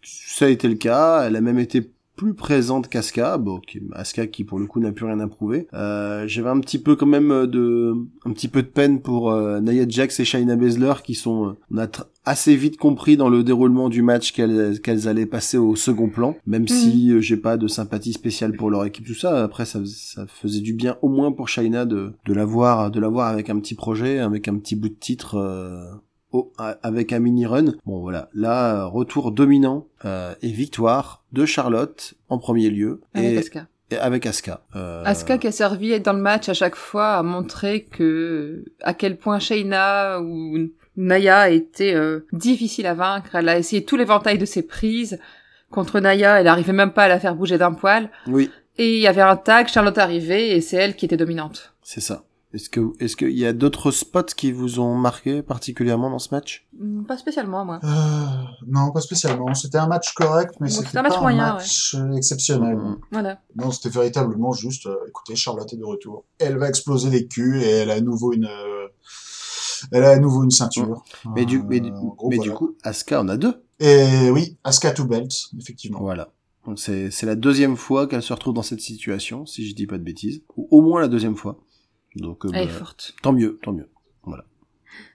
Ça a été le cas. Elle a même été plus présente qu'Aska, bon, qui, Asuka qui pour le coup n'a plus rien à prouver. Euh, J'avais un petit peu quand même euh, de, un petit peu de peine pour euh, Nia Jax et Shayna Baszler qui sont, euh, on a assez vite compris dans le déroulement du match qu'elles qu'elles allaient passer au second plan, même si euh, j'ai pas de sympathie spéciale pour leur équipe tout ça. Après ça, ça faisait du bien au moins pour Shayna de de l'avoir de l'avoir avec un petit projet, avec un petit bout de titre. Au- avec un mini run. Bon voilà, là retour dominant euh, et victoire de Charlotte en premier lieu Avec et, Asuka. et avec Asuka. Euh, Asuka qui a servi dans le match à chaque fois à montrer que à quel point Shayna ou Naya était euh, difficile à vaincre. Elle a essayé tout l'éventail de ses prises. Contre Naya, elle arrivait même pas à la faire bouger d'un poil. Oui, Et il y avait un tag, Charlotte arrivait et c'est elle qui était dominante. c'est ça. Est-ce que est-ce qu'il y a d'autres spots qui vous ont marqué particulièrement dans ce match? Hmm, Pas spécialement, moi. Euh, non, pas spécialement. C'était un match correct, mais Ouais, c'était un pas match un moyen, match euh, exceptionnel. Mhm. Voilà. Non, c'était véritablement juste, euh, écoutez, Charlotte est de retour. Elle va exploser les culs et elle a à nouveau une, euh, elle a à nouveau une ceinture. Mais du mais, du- en gros, mais voilà. du coup, Asuka en a deux. Et oui, Asuka to belt, effectivement. Voilà. Donc c'est c'est la deuxième fois qu'elle se retrouve dans cette situation, si je dis pas de bêtises, ou au moins la deuxième fois. Donc euh, Elle est bah, forte. tant mieux, tant mieux.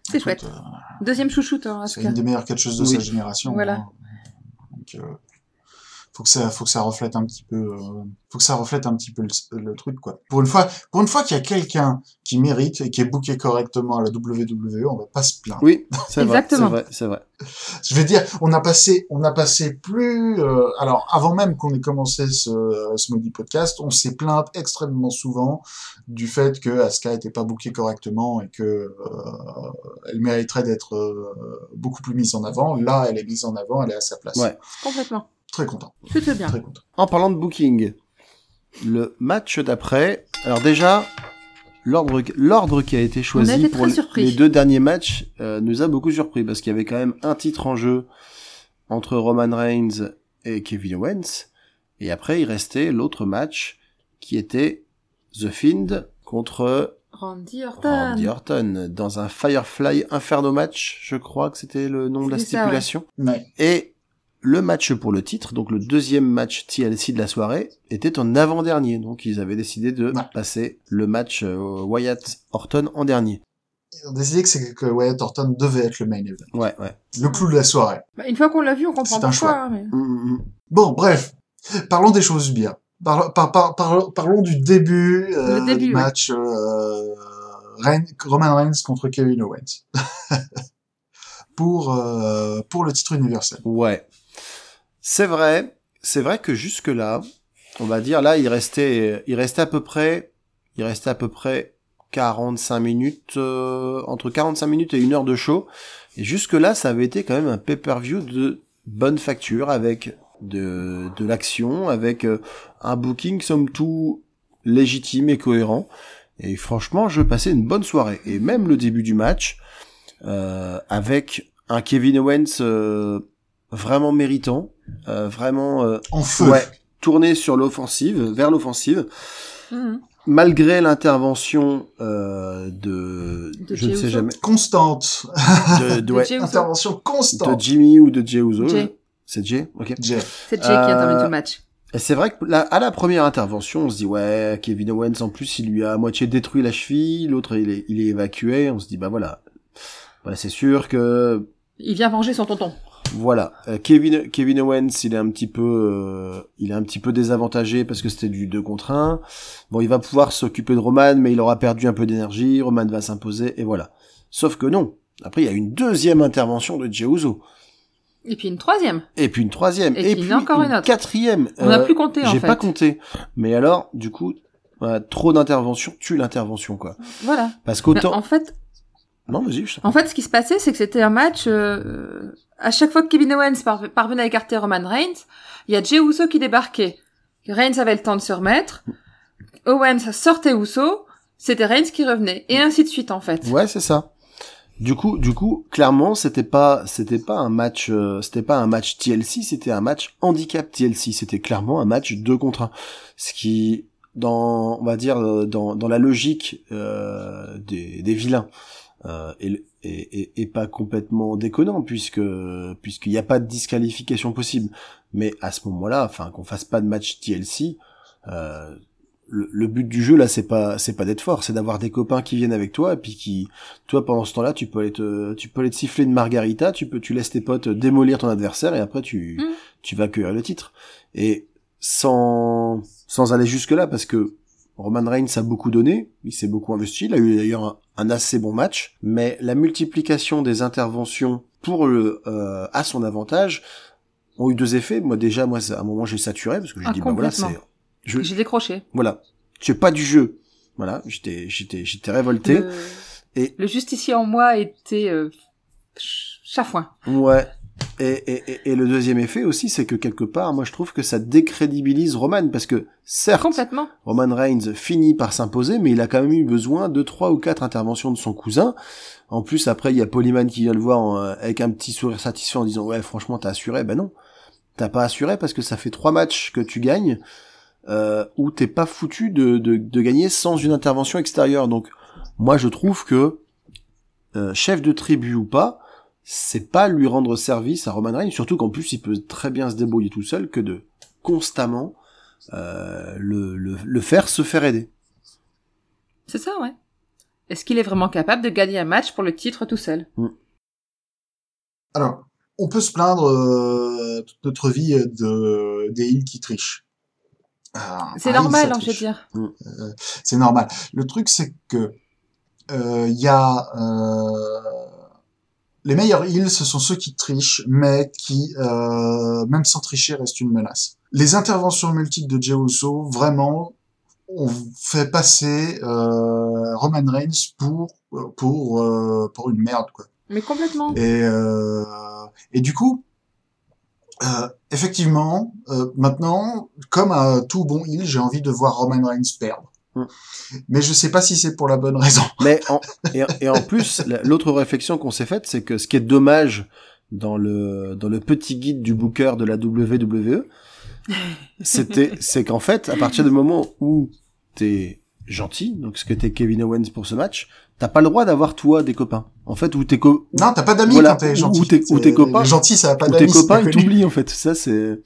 C'est Écoute, chouette. euh, Deuxième chouchoute, hein, C'est Asuka. une des meilleures catcheuses de Oui. sa génération. Voilà. hein. Donc, euh, faut que ça, faut que ça reflète un petit peu, euh, faut que ça reflète un petit peu le, le truc, quoi. Pour une fois, pour une fois qu'il y a quelqu'un qui mérite et qui est booké correctement à la WWE, on va pas se plaindre. Oui, <laughs> c'est vrai, c'est Exactement. vrai, c'est vrai. Je vais dire, on a passé, on a passé plus, euh, alors avant même qu'on ait commencé ce, ce maudit podcast, on s'est plaint extrêmement souvent du fait que Asuka était pas booké correctement et que euh, elle mériterait d'être euh, beaucoup plus mise en avant. Là, elle est mise en avant, elle est à sa place. Ouais. Complètement. Très content, Tout est bien. très content. En parlant de booking, le match d'après, alors déjà, l'ordre l'ordre qui a été choisi été pour les- surpris. les deux derniers matchs euh, nous a beaucoup surpris parce qu'il y avait quand même un titre en jeu entre Roman Reigns et Kevin Owens et après il restait l'autre match qui était The Fiend contre Randy Orton. Randy Orton dans un Firefly Inferno match, je crois que c'était le nom de la C'est ça, ouais. stipulation. Ouais. Et le match pour le titre, donc le deuxième match TLC de la soirée, était en avant-dernier. Donc ils avaient décidé de Ouais. passer le match euh, Wyatt-Orton en dernier. Ils ont décidé que, que Wyatt Orton devait être le main event. Ouais, ouais. Le clou de la soirée. Bah, une fois qu'on l'a vu, on comprend C'est un pourquoi. choix. hein, mais- Mm, mm, mm. Bon, bref. Parlons des choses bien. Par- par- par- par- parlons du début, euh, Le début, du ouais. match euh, Reign- Roman Reigns contre Kevin Owens. <laughs> pour, euh, pour le titre universel. Ouais. C'est vrai, c'est vrai que jusque là, on va dire là, il restait, il restait à peu près, il restait à peu près 45 minutes, euh, entre 45 minutes et une heure de show. Et jusque là, ça avait été quand même un pay-per-view de bonne facture avec de, de l'action, avec euh, un booking somme tout légitime et cohérent. Et franchement, je passais une bonne soirée. Et même le début du match, euh, avec un Kevin Owens euh, vraiment méritant, euh, vraiment euh, En feu. ouais, tourné sur l'offensive, vers l'offensive, Mhm. malgré l'intervention euh, de, De je ne sais Uso. jamais, Constante. de, de, De ouais. Intervention de constante. Jimmy ou de Jey Uso. Jey. C'est Jay, ok. Jay. C'est Jay qui intervient Euh, tout le match. Et c'est vrai que là, à la première intervention, on se dit ouais, Kevin Owens en plus, il lui a à moitié détruit la cheville, l'autre il est, il est évacué. On se dit bah voilà, voilà c'est sûr que Il vient venger son tonton. Voilà, Euh, Kevin Kevin Owens, il est un petit peu euh, il est un petit peu désavantagé parce que c'était du 2 contre 1. Bon, il va pouvoir s'occuper de Roman mais il aura perdu un peu d'énergie, Roman va s'imposer et voilà. Sauf que non. Après il y a une deuxième intervention de Jey Uso Et puis une troisième. et puis une troisième Et puis encore une autre. quatrième. On n'a Euh, plus compté en J'ai fait. pas compté. Mais alors, du coup, voilà, trop d'intervention tue l'intervention quoi. Voilà. Parce qu'autant En fait, Non, vas-y, je en fait, ce qui se passait, c'est que c'était un match. euh, à chaque fois que Kevin Owens par- parvenait à écarter Roman Reigns, il y a Jey Uso qui débarquait. Reigns avait le temps de se remettre. Owens sortait Uso. C'était Reigns qui revenait. Et ainsi de suite, en fait. Ouais, c'est ça. Du coup, du coup, clairement, c'était pas, c'était pas un match, euh, c'était pas un match TLC, c'était un match handicap TLC. C'était clairement un match 2 contre 1. Ce qui, dans, on va dire, euh, dans, dans la logique euh, des, des vilains, euh, est, est- est pas complètement déconnant puisque puisqu'il n'y a pas de disqualification possible. Mais à ce moment-là, enfin, qu'on fasse pas de match TLC. Euh, le, le but du jeu là c'est pas c'est pas d'être fort c'est d'avoir des copains qui viennent avec toi et puis qui toi pendant ce temps-là tu peux aller te tu peux aller te siffler une margarita tu peux tu laisses tes potes démolir ton adversaire et après tu Mm. tu vas cueillir le titre et sans sans aller jusque là parce que Roman Reigns a beaucoup donné il s'est beaucoup investi il a eu d'ailleurs un, un assez bon match mais la multiplication des interventions pour le euh, à son avantage ont eu deux effets moi déjà moi à un moment j'ai saturé parce que j'ai Ah, dit bah voilà c'est je, J'ai décroché. voilà. C'est pas du jeu. Voilà, j'étais j'étais j'étais révolté. Le... Et- le justicier en moi était euh, ch- chafouin. Ouais. Et, et, et, le deuxième effet aussi, c'est que quelque part, moi je trouve que ça décrédibilise Roman parce que certes, Complètement. Roman Reigns finit par s'imposer, mais il a quand même eu besoin de trois ou quatre interventions de son cousin. En plus, après, il y a Polyman qui vient le voir en- avec un petit sourire satisfait en disant ouais, franchement, t'as assuré. Ben non, t'as pas assuré parce que ça fait trois matchs que tu gagnes euh, où t'es pas foutu de, de, de gagner sans une intervention extérieure. Donc, moi, je trouve que euh, chef de tribu ou pas, c'est pas lui rendre service à Roman Reigns, surtout qu'en plus, il peut très bien se débrouiller tout seul que de constamment euh, le, le, le faire se faire aider. C'est ça, ouais. Est-ce qu'il est vraiment capable de gagner un match pour le titre tout seul? Alors, on peut se plaindre euh, toute notre vie de des îles qui trichent. Ah, C'est normal, je veux dire. Euh, c'est normal. Le truc, c'est que euh, il y a euh, les meilleurs heals, ce sont ceux qui trichent, mais qui, euh, même sans tricher, restent une menace. Les interventions multiples de Jey Uso, vraiment, ont fait passer euh, Roman Reigns pour pour euh, pour une merde quoi. Mais complètement. Et euh, et du coup, euh, effectivement, euh, maintenant, comme à tout bon heel, j'ai envie de voir Roman Reigns perdre. Mm. Mais je sais pas si c'est pour la bonne raison. <laughs> Mais en, et, et en plus, la- l'autre réflexion qu'on s'est faite, c'est que ce qui est dommage dans le dans le petit guide du booker de la WWE, <laughs> c'était c'est qu'en fait, à partir du moment où t'es gentil, donc ce que t'es Kevin Owens pour ce match, t'as pas le droit d'avoir toi des copains. En fait, où t'es co- Non, t'as pas d'amis Voilà, quand t'es ou- gentil. ou tes- ou tes copains- les gentils, ça a pas d'amis. tes c'est copains ils t'oublient en fait. Ça c'est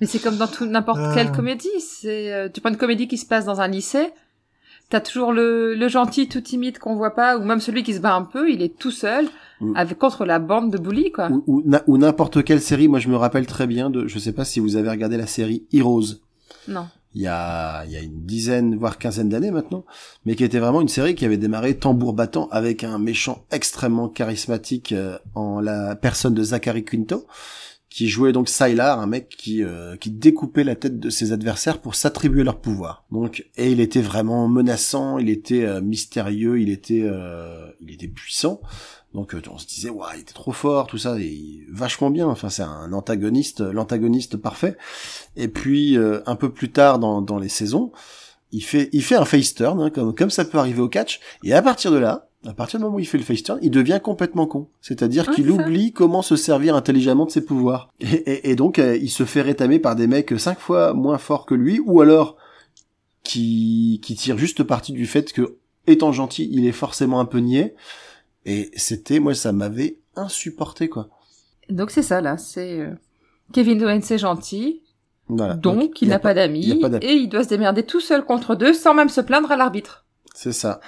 Mais c'est comme dans tout n'importe quelle Euh. comédie. C'est euh, tu prends une comédie qui se passe dans un lycée, t'as toujours le, le gentil tout timide qu'on voit pas, ou même celui qui se bat un peu, il est tout seul avec contre la bande de bullies quoi. ou, ou, na- ou n'importe quelle série. Moi, je me rappelle très bien de. Je sais pas si vous avez regardé la série Heroes. Non. il y a, il y a une dizaine, voire quinzaine d'années maintenant, mais qui était vraiment une série qui avait démarré tambour battant avec un méchant extrêmement charismatique euh, en la personne de Zachary Quinto, qui jouait donc Sylar, un mec qui, euh, qui découpait la tête de ses adversaires pour s'attribuer leur pouvoir. Donc, et il était vraiment menaçant, il était euh, mystérieux, il était, euh, il était puissant. Donc on se disait, ouais, il était trop fort, tout ça, et vachement bien. Enfin, c'est un antagoniste, l'antagoniste parfait. Et puis un peu plus tard dans, dans les saisons, il fait il fait un face turn hein, comme ça peut arriver au catch. Et à partir de là, à partir du moment où il fait le face turn, il devient complètement con. C'est-à-dire qu'il c'est oublie comment se servir intelligemment de ses pouvoirs. Et, et, et donc euh, il se fait rétamer par des mecs cinq fois moins forts que lui, ou alors qui qui tirent juste parti du fait que étant gentil, il est forcément un peu niais. Et c'était moi ça m'avait insupporté quoi. Donc c'est ça là, c'est euh, Kevin Owens est gentil, Voilà. donc, il n'a pas pas d'amis. et il doit se démerder tout seul contre deux sans même se plaindre à l'arbitre. C'est ça.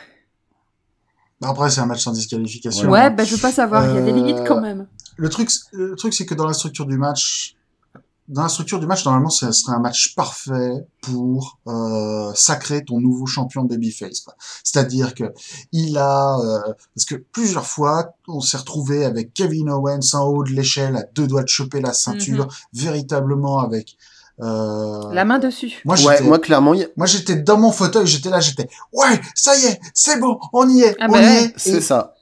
Après, c'est un match sans disqualification. Ouais, ben je veux pas savoir, il y a des Euh, limites quand même. Le truc, c'est- le truc, c'est que dans la structure du match, dans la structure du match, normalement, ce serait un match parfait pour euh, sacrer ton nouveau champion babyface. quoi. C'est-à-dire que il a, euh, parce que plusieurs fois, on s'est retrouvé avec Kevin Owens en haut de l'échelle, à deux doigts de choper la ceinture, véritablement avec. Euh, La main dessus. Moi, Ouais, moi clairement, y moi, j'étais dans mon fauteuil, j'étais là, j'étais, ouais, ça y est, c'est bon, on y est, Ah on bah y ouais. est. c'est Et- ça.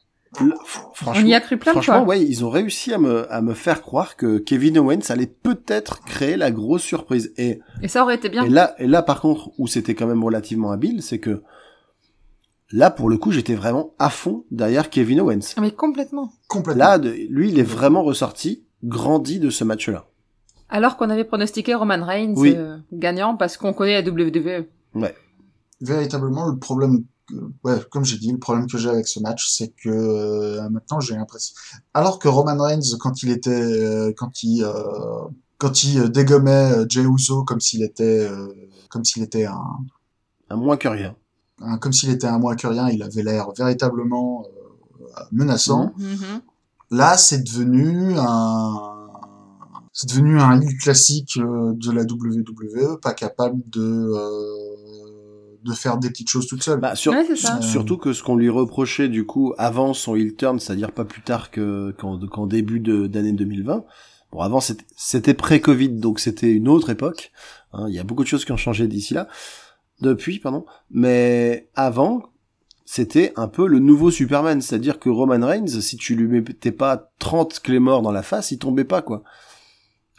Franchement, On y a cru plein de franchement, fois. ouais, ils ont réussi à me, à me faire croire que Kevin Owens allait peut-être créer la grosse surprise. Et, Et ça aurait été bien. et là, et là, par contre, où c'était quand même relativement habile, c'est que là, pour le coup, j'étais vraiment à fond derrière Kevin Owens. Mais complètement. complètement. Là, de- lui, il est vraiment ressorti grandi de ce match-là. Alors qu'on avait pronostiqué Roman Reigns Oui. euh, gagnant parce qu'on connaît la WWE. véritablement le problème que- ouais comme j'ai dit le problème que j'ai avec ce match c'est que euh, maintenant j'ai l'impression alors que Roman Reigns quand il était euh, quand il euh, quand il euh, dégommait euh, Jey Uso comme s'il était euh, comme s'il était un, À moins que rien. un- comme s'il était un moins que rien il avait l'air véritablement euh, menaçant Mhm. là c'est devenu un c'est devenu un heel classique euh, de la WWE pas capable de euh, de faire des petites choses toute seule Bah, sur- Ouais, c'est ça. Surtout que ce qu'on lui reprochait du coup avant son heel turn, c'est-à-dire pas plus tard que qu'en qu'en début de- d'année 2020. Bon, avant c'était- c'était pré-Covid, donc c'était une autre époque. hein, Il y a beaucoup de choses qui ont changé d'ici là, depuis, pardon. Mais avant, c'était un peu le nouveau Superman, c'est-à-dire que Roman Reigns, si tu lui mettais pas 30 clés morts dans la face, il tombait pas quoi.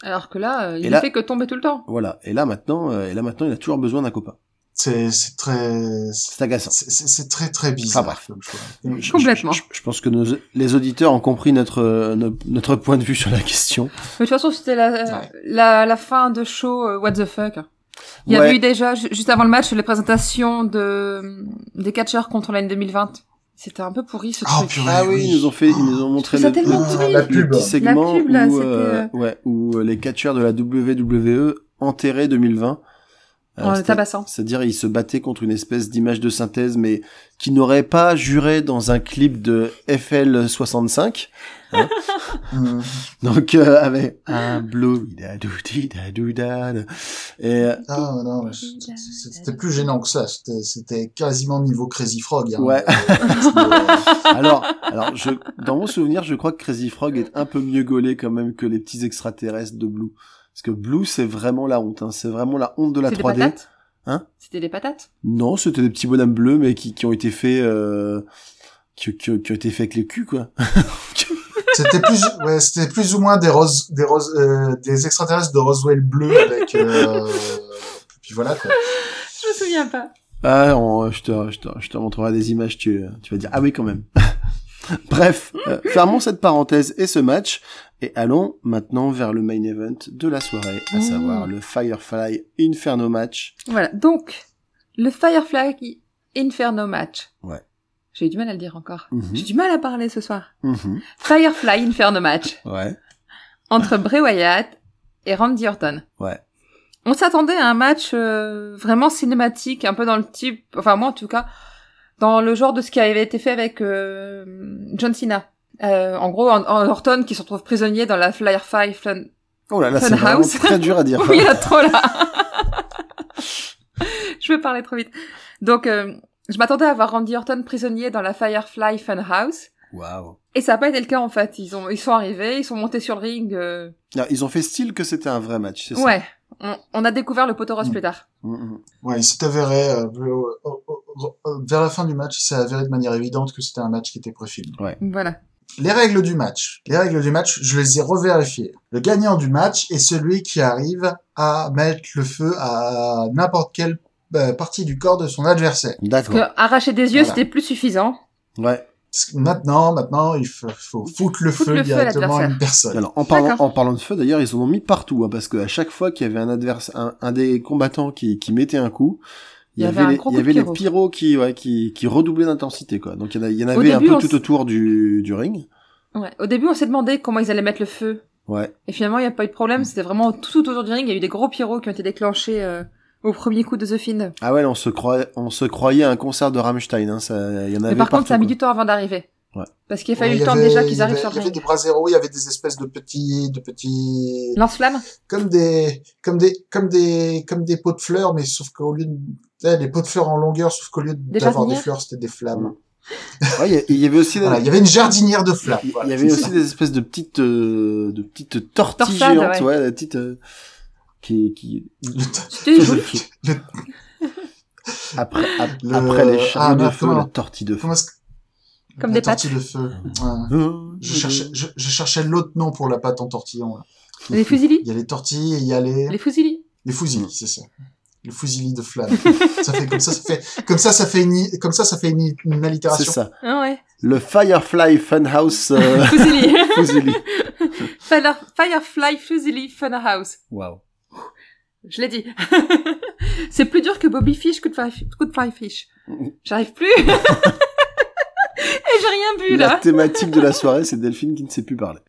Alors que là, euh, il ne fait que tomber tout le temps. Voilà. Et là maintenant, euh, et là maintenant, il a toujours besoin d'un copain. c'est c'est très C'est agaçant. c'est très très bizarre Enfin, bref. comme choix. Je- Complètement. Je, je- je pense que nos, les auditeurs ont compris notre, euh, no- notre point de vue sur la question. Mais de toute façon, c'était la, Ouais. la, la fin de show euh, What the fuck. Il y Ouais. avait eu déjà, ju- juste avant le match, les présentations de, des catcheurs contre l'année 2020. C'était un peu pourri ce Oh, truc. purée, Ah oui, ils nous ont fait, ils nous ont montré le, pourri. la pub. petit segment La pub, là, où, c'était, euh, ouais, où euh, les catcheurs de la WWE enterrés 2020. Euh, En le c'était- tabassant. C'est-à-dire, ils se battaient contre une espèce d'image de synthèse, mais qui n'aurait pas juré dans un clip de FL65. Hum. <laughs> Donc, euh, avec un blue, da dou di da dou da da. Et, euh, Ah non, c'était c'était plus gênant que ça. C'était c'était quasiment niveau Crazy Frog. hein. Ouais. <laughs> C'était- alors, alors, je, dans mon souvenir, je crois que Crazy Frog est un peu mieux gaulé quand même que les petits extraterrestres de Blue. Parce que Blue, c'est vraiment la honte. Hein. C'est vraiment la honte de la C'est des 3D. patates. C'était des patates? Non, c'était des petits bonhommes bleus, mais qui, qui ont été faits, euh, qui, qui, qui ont été faits avec les culs, quoi. <laughs> C'était plus, ouais, c'était plus ou moins des roses, des roses, euh, des extraterrestres de Roswell bleu avec, euh, puis voilà quoi. Je me souviens pas. Ah, on- je, te, je, te, je te montrerai des images, tu, tu vas dire, ah oui, quand même. <laughs> <laughs> Bref, euh, fermons cette parenthèse et ce match, et allons maintenant vers le main event de la soirée, à Mmh. savoir le Firefly Inferno match. Voilà, donc, le Firefly Inferno match. Ouais. J'ai eu du mal à le dire encore. Mhm. J'ai du mal à parler ce soir. Mhm. Firefly Inferno match. Ouais, Entre Bray Wyatt et Randy Orton. ouais. On s'attendait à un match euh, vraiment cinématique, un peu dans le type, enfin moi en tout cas, dans le genre de ce qui avait été fait avec euh, John Cena. Euh, en gros, en, en Orton qui se retrouve prisonnier dans la Firefly Fun... Oh là là, c'est très dur à dire. <laughs> Oui, a trop là. <laughs> je vais parler trop vite. Donc, euh, je m'attendais à voir Randy Orton prisonnier dans la Firefly Funhouse. Waouh. Et ça n'a pas été le cas en fait. Ils ont, ils sont arrivés, ils sont montés sur le ring. euh, Ah, Ils ont fait style que c'était un vrai match, c'est ça? Ouais. On, on a découvert le poteau rose Mm. plus tard. Mhm. Ouais, il s'est avéré, euh, euh, euh, vers la fin du match, il s'est avéré de manière évidente que c'était un match qui était préfilmé. Voilà. Les règles du match. Les règles du match, je les ai revérifiées. Le gagnant du match est celui qui arrive à mettre le feu à n'importe quelle euh, partie du corps de son adversaire. Parce que D'accord. arracher des yeux, Voilà. c'était plus suffisant. Ouais. Parce que Maintenant, maintenant, il faut, faut foutre le Foutre feu le feu à directement à une personne. Alors, en parlant, en parlant de feu, d'ailleurs, ils en ont mis partout, hein, parce qu'à chaque fois qu'il y avait un adversaire, un, un des combattants qui, qui mettait un coup, il y, avait, les, il y avait les pyro. pyros qui, ouais, qui, qui redoublaient d'intensité, quoi. Donc, il y en, a- il y en Au avait un début, peu tout autour du, du ring. Ouais. Au début, on s'est demandé comment ils allaient mettre le feu. Ouais. Et finalement, il n'y a pas eu de problème. C'était vraiment tout autour du ring. Il y a eu des gros pyros qui ont été déclenchés euh, au premier coup de The Fiend. Ah ouais, on se croyait, on se croyait à un concert de Rammstein, hein, ça, il y en avait Mais par contre, ça a mis du temps avant d'arriver. Ouais. Parce qu'il a Ouais, fallu y le temps avait- déjà il qu'ils arrivent avait- sur Il y avait des bras zéro, il y avait des espèces de petits, de petits, Lance-flamme comme des, comme des, comme des, comme des pots de fleurs, mais sauf qu'au lieu de, eh, des pots de fleurs en longueur, sauf qu'au lieu d'avoir des fleurs, c'était des flammes. Ouais, il y avait aussi, Voilà, il y avait une jardinière de flammes. il y voilà, avait aussi ça. des espèces de petites, euh, de petites tortilles Torsades, géantes, ouais. ouais, des petites, euh, qui, qui, Le- C'était joli. le- après, ap- Le- après les Ah, chariots de feu, la tortille de feu. Comme la des pâtes. de feu. Ouais. Je cherchais, je, je cherchais l'autre nom pour la pâte en tortillon. là. Les fusilis Il y a les tortilles et il y a les, Les fusilis les fusilis, c'est ça. Les fusilis de flammes. <laughs> ça fait comme ça, ça fait comme ça, ça fait une, comme ça, ça fait une, une C'est allitération. ça. Ah ouais. Le Firefly Funhouse euh, <laughs> Fusili. <laughs> Fusili. Fire- Firefly Fusili Funhouse. Waouh. Je l'ai dit. <laughs> c'est plus dur que Bobby Fish, de fly fish. J'arrive plus. <laughs> <laughs> Et j'ai rien vu La là. thématique de la soirée, c'est Delphine qui ne sait plus parler.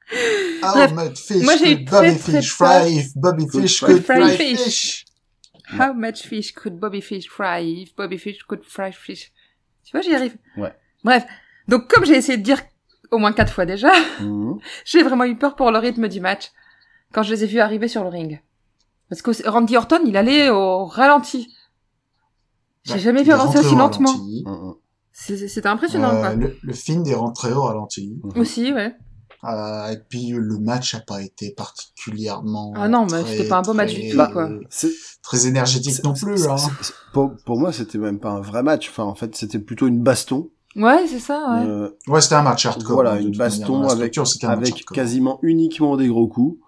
How Bref, much fish moi, j'ai eu could Bobby très, très fish fry if Bobby Could fish fry could fry fry fish. fish. How much fish could Bobby Fish fry if Bobby Fish could fry fish? Tu vois, j'y arrive. Ouais. Bref. Donc, comme j'ai essayé de dire au moins quatre fois déjà, Mhm. j'ai vraiment eu peur pour le rythme du match quand je les ai vus arriver sur le ring. Parce que Randy Orton, il allait au ralenti. J'ai Ouais, jamais vu avancer aussi au lentement. C'était impressionnant, Euh, quoi. le, le film est rentré au ralenti. Mhm. Aussi, ouais. Euh, et puis le match a pas été particulièrement. Ah non, mais c'était pas un beau match du tout, quoi. C'est- Très énergétique non plus. Hein. Pour, pour moi, c'était même pas un vrai match. Enfin, en fait, c'était plutôt une baston. Ouais, c'est ça, ouais. euh, Ouais, c'était un match hardcore. Voilà, une manière. baston avec- un hardcore. quasiment uniquement des gros coups.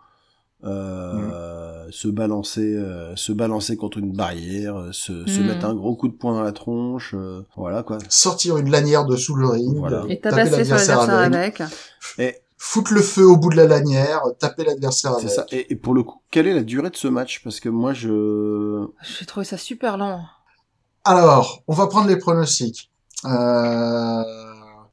Euh, se balancer euh, se balancer contre une barrière euh, se, se Mm. mettre un gros coup de poing dans la tronche euh, voilà quoi Sortir une lanière de sous le ring, Voilà. Et taper tabasser sur l'adversaire avec, avec. et foutre le feu au bout de la lanière, taper l'adversaire c'est avec. ça et, et pour le coup quelle est la durée de ce match? Parce que moi je J'ai trouvé ça super lent. Alors, on va prendre les pronostics. Euh,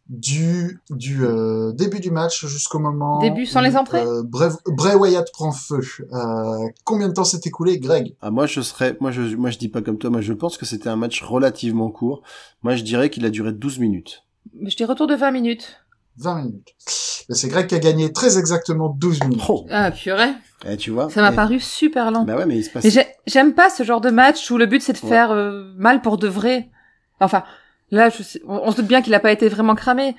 du du euh, début du match jusqu'au moment. Début sans où, les entrées euh, Bray, Bray Wyatt prend feu. Euh, combien de temps s'est écoulé, Greg? Ah, moi je serais moi je moi je dis pas comme toi moi je pense que c'était un match relativement court moi je dirais qu'il a duré 12 minutes Je dis retour de 20 minutes. 20 minutes. C'est Greg qui a gagné très exactement 12 minutes. oh Ah, purée. eh, tu vois Ça m'a Eh, paru super lent. bah ouais mais il se passe j'aime pas ce genre de match où le but c'est de Ouais. faire euh, mal pour de vrai. Enfin, là, je sais- on, on se doute bien qu'il a pas été vraiment cramé.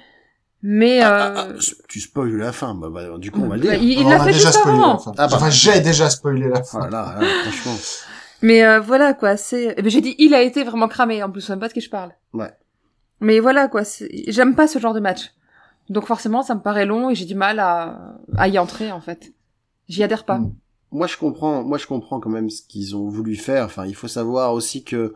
Mais Ah, ah, euh, ah, tu spoil la fin bah, bah, du coup on va le bah, dire il il On l'a fait déjà juste spoilé avant. Ah bah. Enfin, j'ai déjà spoilé la fin. voilà là, franchement Mais euh, voilà quoi, c'est. eh ben, J'ai dit il a été vraiment cramé. En plus, je sais même pas de qui je parle. Ouais. Mais voilà quoi, c'est- j'aime pas ce genre de match. Donc forcément, ça me paraît long et j'ai du mal à, à y entrer en fait. J'y adhère pas. Mm. moi je comprends moi je comprends quand même ce qu'ils ont voulu faire enfin il faut savoir aussi que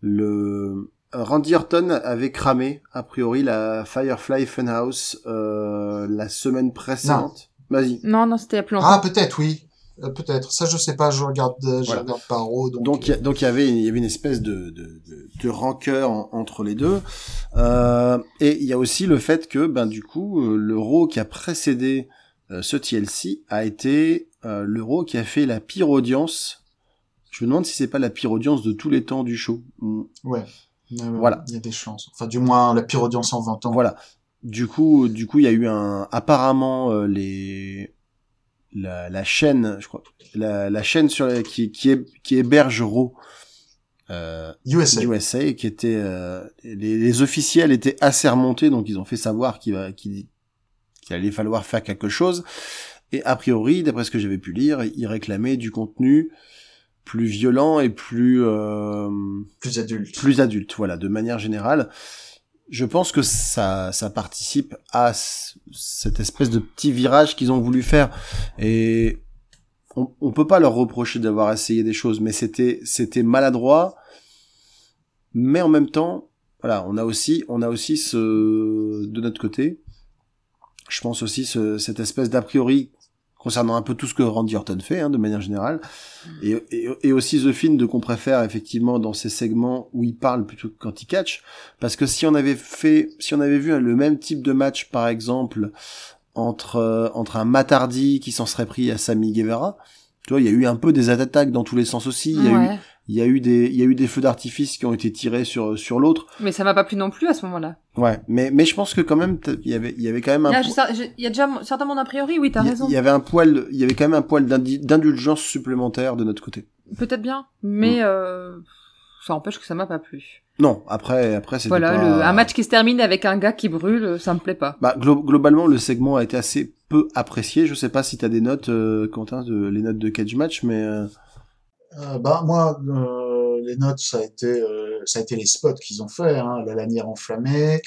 le Randy Orton avait cramé a priori la Firefly Funhouse euh, la semaine précédente vas-y Non, non, c'était a plus longtemps. Ah, peut-être, oui. Euh, peut-être. Ça, je sais pas, je regarde, euh, je Voilà. regarde pas Raw, donc. donc il y a- donc il y avait il y avait une espèce de de, de, de rancœur en- entre les deux euh, et il y a aussi le fait que ben du coup euh, le Raw qui a précédé euh, ce TLC a été euh, le Raw qui a fait la pire audience je me demande si c'est pas la pire audience de tous les temps du show Mm. Ouais. Voilà. Il y a des chances. Enfin, du moins, la pire audience en 20 ans. Voilà. Du coup, du coup, il y a eu un apparemment euh, les la, la chaîne, je crois, la, la chaîne sur la- qui qui, est, qui héberge Raw euh, USA. USA, qui était euh, les, les officiels étaient assez remontés, donc ils ont fait savoir qu'il va qu'il qu'il allait falloir faire quelque chose. Et a priori, d'après ce que j'avais pu lire, ils réclamaient du contenu plus violent et plus euh, Plus adulte. plus adulte, voilà, de manière générale. Je pense que ça, ça participe à cette espèce de petit virage qu'ils ont voulu faire. Et on, on peut pas leur reprocher d'avoir essayé des choses, mais c'était, c'était maladroit. Mais en même temps, voilà, on a aussi, on a aussi ce, de notre côté, je pense aussi ce, cette espèce d'a priori concernant un peu tout ce que Randy Orton fait, hein, de manière générale, et, et, et aussi The Finn de qu'on préfère effectivement dans ces segments où il parle plutôt que quand il catch, parce que si on avait fait, si on avait vu le même type de match par exemple entre euh, entre un Matardi qui s'en serait pris à Sammy Guevara, tu vois, il y a eu un peu des attaques dans tous les sens aussi, il y a eu Ouais. Il y a eu des il y a eu des feux d'artifice qui ont été tirés sur sur l'autre. Mais ça m'a pas plu non plus à ce moment-là. Ouais, mais mais je pense que quand même il y avait il y avait quand même un po- Il y a déjà certainement a priori, oui, t'as raison. il y avait un poil il y avait quand même un poil d'indulgence supplémentaire de notre côté. Peut-être bien, Mm. mais euh, ça empêche que ça m'a pas plu. Non, après après c'était Voilà, pas le- un match qui se termine avec un gars qui brûle, ça me plaît pas. Bah, glo- globalement, le segment a été assez peu apprécié. Je sais pas si t'as des notes, euh, Quentin, de, les notes de Cage Match, mais euh, Euh, bah moi, euh, les notes, ça a été, euh, ça a été les spots qu'ils ont fait, hein, la lanière enflammée,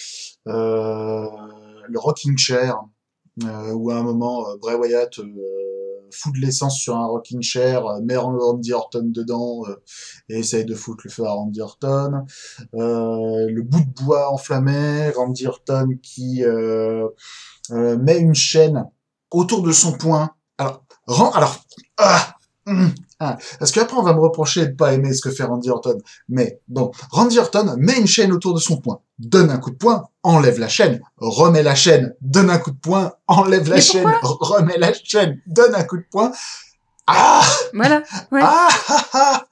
le rocking chair, où à un moment Bray Wyatt fout de l'essence sur un rocking chair, met Randy Orton dedans et essaye de foutre le feu à Randy Orton. Le bout de bois enflammé, Randy Orton qui met une chaîne autour de son poing. Alors, ren- alors, ah, hum, ah, parce qu'après, on va me reprocher de pas aimer ce que fait Randy Orton. Mais bon, Randy Orton met une chaîne autour de son poing, donne un coup de poing, enlève la chaîne, remet la chaîne, donne un coup de poing, enlève la Mais chaîne, remet la chaîne, donne un coup de poing. Ah, Voilà, ouais. ah, ah, ah,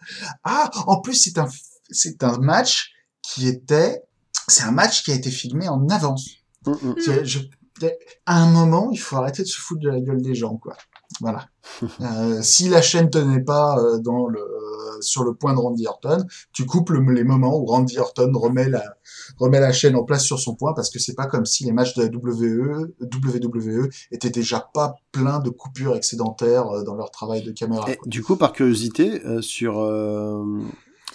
ah, en plus, c'est un, c'est un match qui était, c'est un match qui a été filmé en avance. C'est- je- à un moment, il faut arrêter de se foutre de la gueule des gens, quoi. Voilà. Euh, si la chaîne tenait pas euh, dans le, euh, sur le point de Randy Orton, tu coupes le- les moments où Randy Orton remet la, remet la chaîne en place sur son point, parce que c'est pas comme si les matchs de la WWE, WWE étaient déjà pas pleins de coupures excédentaires euh, dans leur travail de caméra. Et du coup, par curiosité, euh, sur euh,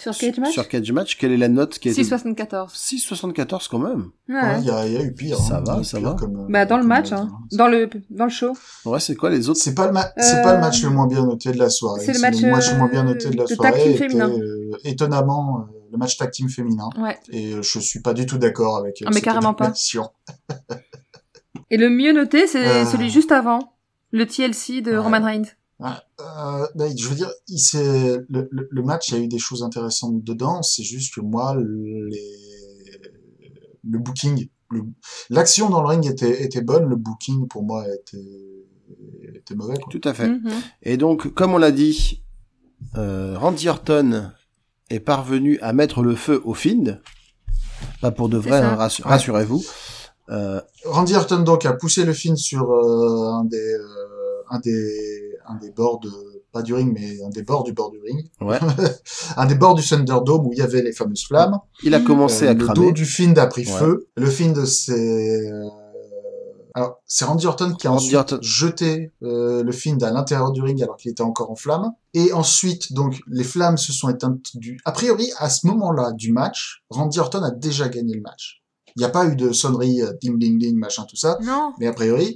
Sur Cage Match sur Cage Match, quelle est la note qui a été 6,74. 6,74 quand même. Ouais. Ouais, il y, a, il y a eu pire. Ça hein, va, ça va. Comme, euh, Bah dans le match, note, hein. dans le dans le show. Ouais, c'est quoi les autres? C'est pas le c'est pas le match Euh, le moins bien noté de la soirée. c'est le match, match le moins bien noté de la euh, soirée. tag team était, féminin. euh, étonnamment euh, le match tag team féminin. Ouais. Et euh, je suis pas du tout d'accord avec. euh, Ah, mais cette carrément pas. Et le mieux noté, c'est Euh. celui juste avant, le TLC de. Roman Reigns. Euh, ben, je veux dire, il le, le, le match, il y a eu des choses intéressantes dedans. C'est juste que moi, les, le booking, le- l'action dans le ring était, était bonne. Le booking, pour moi, était, était mauvais. Quoi. Tout à fait. Mhm. Et donc, comme on l'a dit, euh, Randy Orton est parvenu à mettre le feu au Find. Pas pour de vrai, hein, Ouais. rassurez-vous. Euh, Randy Orton donc a poussé le film sur euh, un des euh, un des un des bords de pas du ring mais un des bords du bord du ring ouais. <laughs> un des bords du Thunderdome où il y avait les fameuses flammes Il a commencé Euh, à le cramer. dos du Find a pris Ouais. feu le Find s'est euh, Alors, c'est Randy Orton qui a Randy ensuite Orton. jeté euh, le Fiend à l'intérieur du ring alors qu'il était encore en flammes. Et ensuite, donc, les flammes se sont éteintes du... A priori, à ce moment-là du match, Randy Orton a déjà gagné le match. Il n'y a pas eu de sonnerie ding ding ding, machin, tout ça. Non. Mais a priori,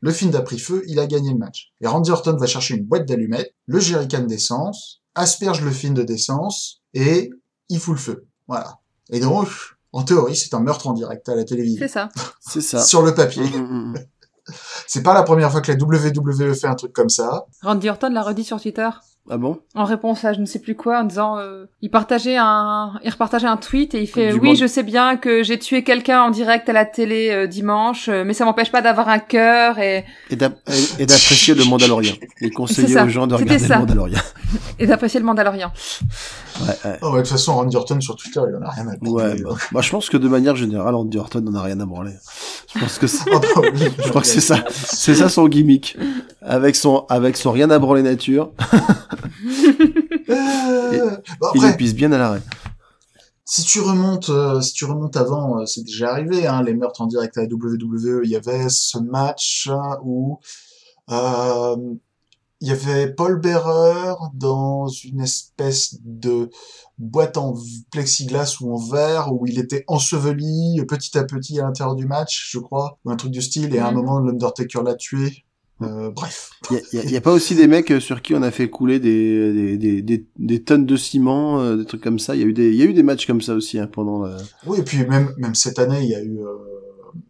le Fiend a pris feu, il a gagné le match. Et Randy Orton va chercher une boîte d'allumettes, le jerrycan d'essence, asperge le Fiend d'essence, et il fout le feu. Voilà. Et donc, en théorie, c'est un meurtre en direct à la télévision. C'est ça. <laughs> C'est ça. Sur le papier. Mm, mm, mm. <laughs> C'est pas la première fois que la WWE fait un truc comme ça. Randy Orton l'a redit sur Twitter. Ah bon? En réponse à je ne sais plus quoi, en disant, euh, il partageait un, il repartageait un tweet et il fait, Du oui, monde. je sais bien que j'ai tué quelqu'un en direct à la télé euh, dimanche, euh, mais ça m'empêche pas d'avoir un cœur et, Et d'a- et- et d'apprécier le Mandalorien. Et conseiller aux gens de regarder ça. le Mandalorien. <laughs> et d'apprécier le Mandalorian. Ouais, ouais. Oh, ouais, de toute façon, Randy Orton sur Twitter, il en a rien à branler. Ouais, bah, bah, je pense que de manière générale, Randy Orton n'en a rien à branler. Je pense que c'est, <laughs> Oh, bah <laughs> je crois que c'est ça, c'est ça son gimmick. Avec son, avec son rien à branler nature, Euh, <laughs> bon, il après, le pisse bien à l'arrêt. si tu remontes, euh, si tu remontes avant, euh, c'est déjà arrivé, hein, les meurtres en direct à la WWE. Il y avait ce match hein, où euh, il y avait Paul Bearer dans une espèce de boîte en plexiglas ou en verre où il était enseveli petit à petit à l'intérieur du match, je crois, ou un truc du style. Et à un moment, l'Undertaker l'a tué. Euh, bref. Il y a, y a- y a pas aussi des mecs euh, sur qui on a fait couler des, des, des, des, des tonnes de ciment, euh, des trucs comme ça. Il y a eu des, il y a eu des matchs comme ça aussi hein, pendant. Le... Oui, et puis même, même cette année, il y a eu, euh,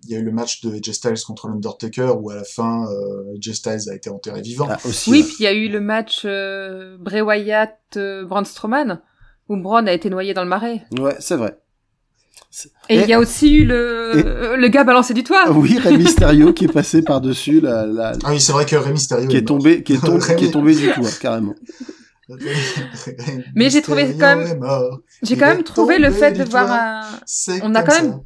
il y a eu le match de AJ Styles contre l'Undertaker où à la fin, euh, AJ Styles a été enterré vivant. Ah, aussi. Oui, puis il y a eu le match euh, Bray Wyatt, euh, Braun Strowman, où Braun a été noyé dans le marais. Ouais, c'est vrai. Et Et- il y a aussi eu le, et- le gars balancé du toit. Ah oui, Rey <laughs> Mysterio qui est passé par dessus la, la, Ah oui, c'est vrai que Rey Mysterio qui est tombé, qui est tombé, <laughs> qui est tombé du toit, carrément. Mais j'ai trouvé quand même-. J'ai quand même trouvé le fait de voir un, C'est On a quand même- ça.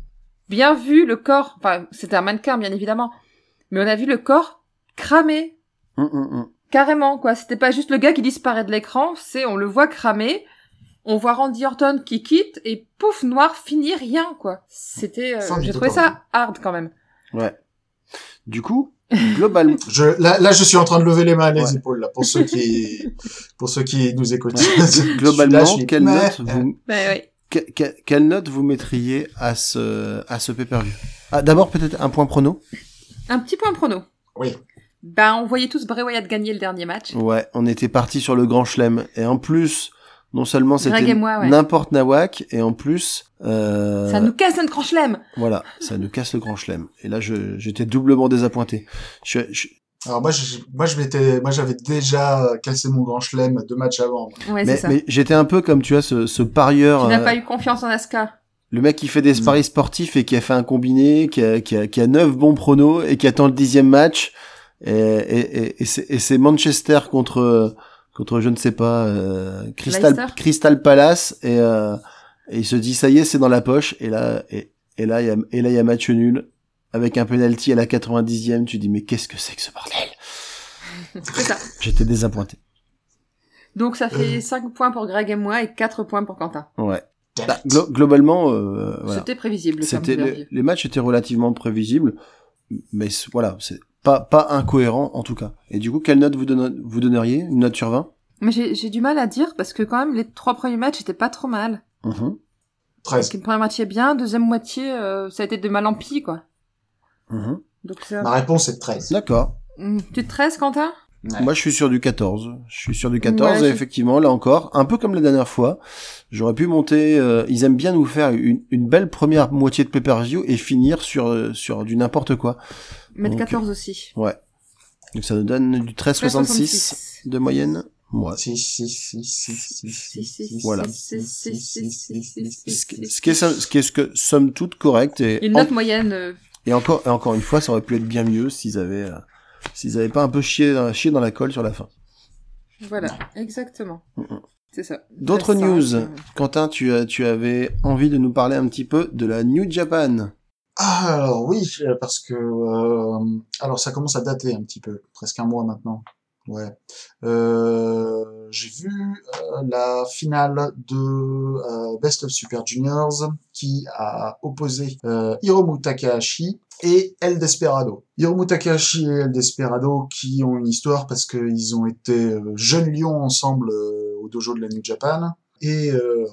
bien vu le corps, enfin c'était un mannequin bien évidemment, mais on a vu le corps cramé, Hum, hum, hum. carrément quoi. C'était pas juste le gars qui disparaît de l'écran, c'est on le voit cramer, on voit Randy Orton qui quitte et pouf noir fini rien quoi. C'était, euh, j'ai trouvé ça hard quand même. Ouais. Du coup, <laughs> globalement, Je, là, là, je suis en train de lever les mains et les Ouais. épaules, là, pour ceux qui, <laughs> pour ceux qui nous écoutent. <laughs> globalement, Là, suis- quelle Mais- note vous, Ben que- quelle note vous mettriez à ce, à ce pay-per-view? Ah, D'abord, peut-être un point prono. Un petit point prono. Oui. Ben on voyait tous Bray Wyatt gagner le dernier match. Ouais, on était parti sur le grand chelem. Et en plus, non seulement c'était ouais. n'importe nawak, et en plus, euh, Ça nous casse notre grand chelem. voilà, ça nous casse le grand chelem. Et là, je, j'étais doublement désappointé. Je, je- Alors moi, je, moi, je m'étais, moi, j'avais déjà cassé mon grand chelem deux matchs avant. Ouais, c'est mais, ça. mais j'étais un peu comme tu vois ce, ce parieur, Tu n'as euh, pas eu confiance en Asuka. le mec qui fait des Mm. paris sportifs et qui a fait un combiné, qui a, qui a, qui a neuf bons pronos et qui attend le dixième match. Et, et, et, et c'est, et c'est Manchester contre contre je ne sais pas euh, Crystal Leicester Crystal Palace et, euh, et il se dit ça y est c'est dans la poche et là et, et là il y a et là il y a match nul avec un penalty à la 90e tu dis mais qu'est-ce que c'est que ce bordel? <laughs> C'est ça. j'étais désappointé Donc ça Euh. fait 5 points pour Greg et moi et 4 points pour Quentin. ouais Bah, glo- globalement euh, voilà C'était prévisible. C'était les, les matchs étaient relativement prévisibles, mais voilà, c'est pas pas incohérent en tout cas. Et du coup, quelle note vous, donne- vous donneriez? Une note sur 20 Mais j'ai j'ai du mal à dire parce que quand même les trois premiers matchs étaient pas trop mal. Mhm, 13. Donc une première moitié bien, deuxième moitié euh, ça a été de mal en pis quoi. mhm. Donc. Ma réponse est 13. D'accord. Hum, Tu te 13 Quentin? Ouais. Moi, je suis sur du 14. Je suis sur du 14 Ouais, et effectivement, là encore, un peu comme la dernière fois, j'aurais pu monter. euh, ils aiment bien nous faire une, une belle première moitié de pay-per-view et finir sur euh, sur du n'importe quoi. Mettre Donc, 14 aussi. Ouais. Donc ça nous donne du 13,66 de moyenne. Si, Voilà. Ce qui, est, ce qui est ce que somme toute correct et Une en- note moyenne. euh, Et encore, et encore une fois, ça aurait pu être bien mieux s'ils avaient, euh, s'ils avaient pas un peu chié, dans- chié dans la colle sur la fin. Voilà, exactement. C'est ça. D'autres news. Quentin, tu, as- tu avais envie de nous parler un petit peu de la New Japan. Ah, alors oui, euh, parce que euh, alors ça commence à dater un petit peu, presque un mois maintenant. Ouais. Euh, j'ai vu euh, la finale de euh, Best of Super Juniors qui a opposé euh, Hiromu Takahashi et El Desperado. Hiromu Takahashi et El Desperado qui ont une histoire parce qu'ils ont été euh, jeunes lions ensemble euh, au dojo de la New Japan et euh,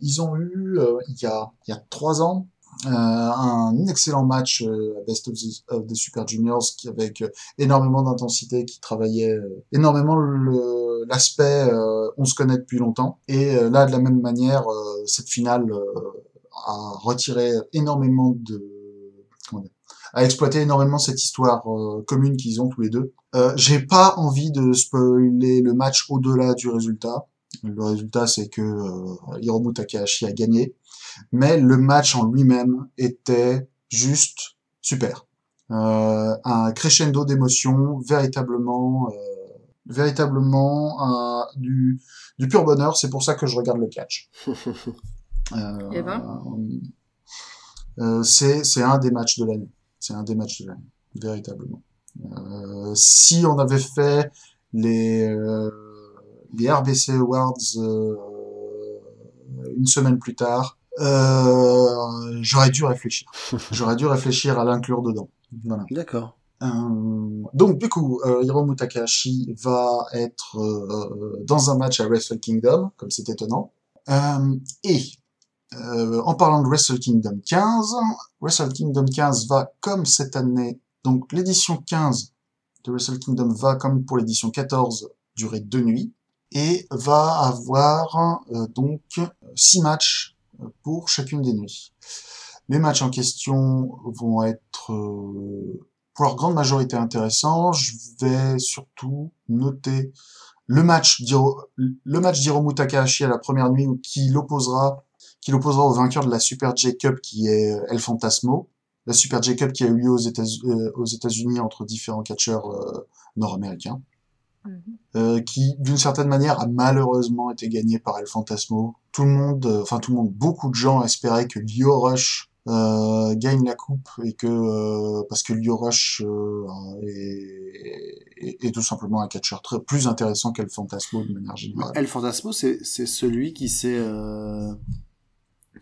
ils ont eu euh, il y a il y a trois ans un excellent match euh, Best of the, Super Juniors qui avec énormément d'intensité, qui travaillait énormément l'aspect on se connaît depuis longtemps. Et là, de la même manière, cette finale a retiré énormément de comment dire, a exploité énormément cette histoire euh, commune qu'ils ont tous les deux. Euh, J'ai pas envie de spoiler le match au-delà du résultat. Le résultat, c'est que euh, Hiromu Takahashi a gagné, mais le match en lui-même était juste super. Euh, un crescendo d'émotions, véritablement, euh, véritablement un- du, du pur bonheur. C'est pour ça que je regarde le catch. <laughs> Euh, Eh ben. Euh, c'est un des matchs de l'année. C'est un des matchs de l'année, véritablement. Euh, si on avait fait les euh, les RBC Awards euh, une semaine plus tard, euh, j'aurais dû réfléchir. <laughs> J'aurais dû réfléchir à l'inclure dedans. Voilà. D'accord. Euh, donc du coup, euh, Hiromu Takahashi va être dans un match à Wrestle Kingdom, comme c'est étonnant. Euh, et euh, en parlant de Wrestle Kingdom 15, Wrestle Kingdom 15 va comme cette année, donc l'édition 15 de Wrestle Kingdom va comme pour l'édition 14 durer deux nuits et va avoir euh, donc six matchs euh, pour chacune des nuits. Les matchs en question vont être euh, pour leur grande majorité intéressants. Je vais surtout noter le match d'Hiromu Takahashi à la première nuit qui l'opposera qui l'opposera au vainqueur de la Super J Cup qui est euh, El Fantasmo. La Super J Cup qui a eu lieu aux États- euh, aux États-Unis entre différents catcheurs euh, nord-américains Mhm. euh, qui d'une certaine manière a malheureusement été gagné par El Fantasmo. Tout le monde, euh, enfin tout le monde, beaucoup de gens espéraient que Lio Rush euh, gagne la coupe et que euh, parce que Lio Rush euh, est, est- est tout simplement un catcheur très plus intéressant qu'El Fantasmo de manière générale. El Fantasmo, c'est c'est celui qui s'est euh,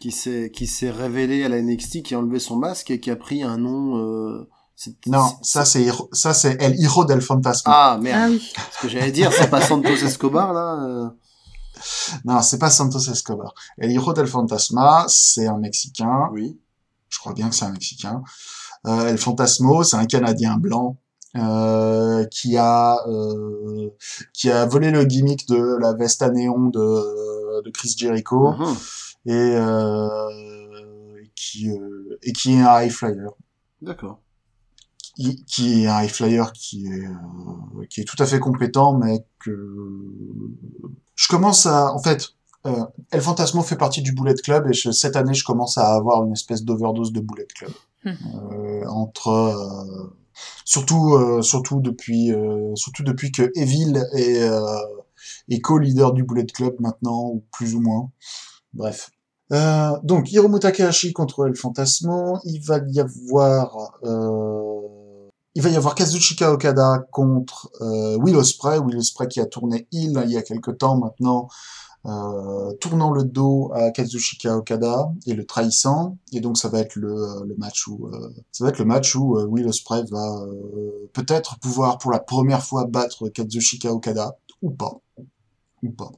qui s'est qui s'est révélé à la NXT, qui a enlevé son masque et qui a pris un nom. Euh, c'est- Non, ça c'est ça c'est El Hiro del Fantasma. Ah merde. Ah oui. Ce que j'allais dire, c'est pas Santos Escobar là. euh. Non, c'est pas Santos Escobar. El Hiro del Fantasma, c'est un Mexicain. Oui. je crois bien que c'est un Mexicain. Euh, El Fantasmo, c'est un Canadien blanc euh, qui a euh, qui a volé le gimmick de la veste à néon de, de Chris Jericho Mhm. Et euh, qui euh, et qui est un high flyer. D'accord. Qui, qui est un high flyer qui est euh, qui est tout à fait compétent, mais que je commence à en fait euh, El Fantasmo fait partie du Bullet Club et je- cette année je commence à avoir une espèce d'overdose de Bullet Club Hmm. euh, entre euh, surtout euh, surtout depuis euh, surtout depuis que Evil est euh, est co-leader du Bullet Club maintenant ou plus ou moins bref euh, donc Hiromu Takahashi contre El Fantasmo il va y avoir euh, il va y avoir Kazuchika Okada contre euh, Will Ospreay, Will Ospreay qui a tourné heel il y a quelque temps maintenant, euh, tournant le dos à Kazuchika Okada et le trahissant. Et donc ça va être le, match où euh, ça va être le match où Will Ospreay va peut-être pouvoir pour la première fois battre Kazuchika Okada ou pas, ou pas.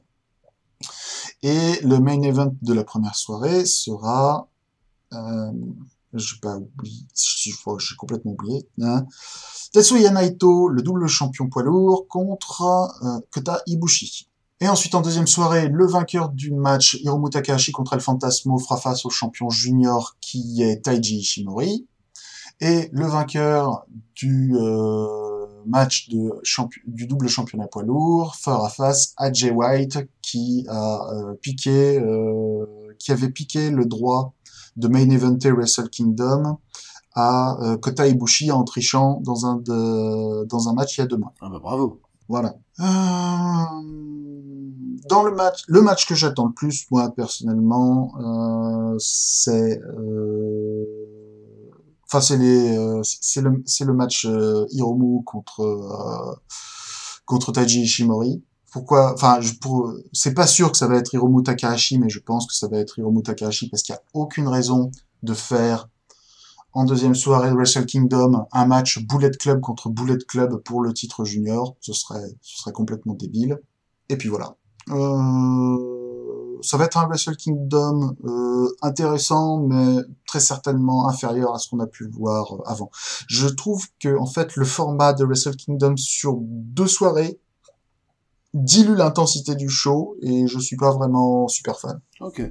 Et le main event de la première soirée sera euh, pas je que j'ai complètement oublié. Hein. Tetsuya Naito, le double champion poids lourd, contre euh, Kota Ibushi. Et ensuite, en deuxième soirée, le vainqueur du match, Hiromu Takahashi contre El Fantasmo, fera face au champion junior qui est Taiji Ishimori. Et le vainqueur du euh, match de du double championnat poids lourd fera face à Jay White qui a euh, piqué, euh, qui avait piqué le droit de main eventer Wrestle Kingdom à euh, Kota Ibushi en trichant dans un de, dans un match il y a deux mois. Ah bah bravo. Voilà. Euh, dans le match, le match que j'attends le plus, moi personnellement, euh, c'est, euh, enfin c'est euh, c'est le, c'est le match euh, Hiromu contre euh, contre Taiji Ishimori. Pourquoi Enfin, c'est pas sûr que ça va être Hiromu Takahashi, mais je pense que ça va être Hiromu Takahashi parce qu'il y a aucune raison de faire en deuxième soirée de Wrestle Kingdom un match Bullet Club contre Bullet Club pour le titre junior. Ce serait, ce serait complètement débile. Et puis voilà. Euh, ça va être un Wrestle Kingdom euh, intéressant, mais très certainement inférieur à ce qu'on a pu voir euh, avant. Je trouve que en fait le format de Wrestle Kingdom sur deux soirées dilue l'intensité du show et je suis pas vraiment super fan. Ok.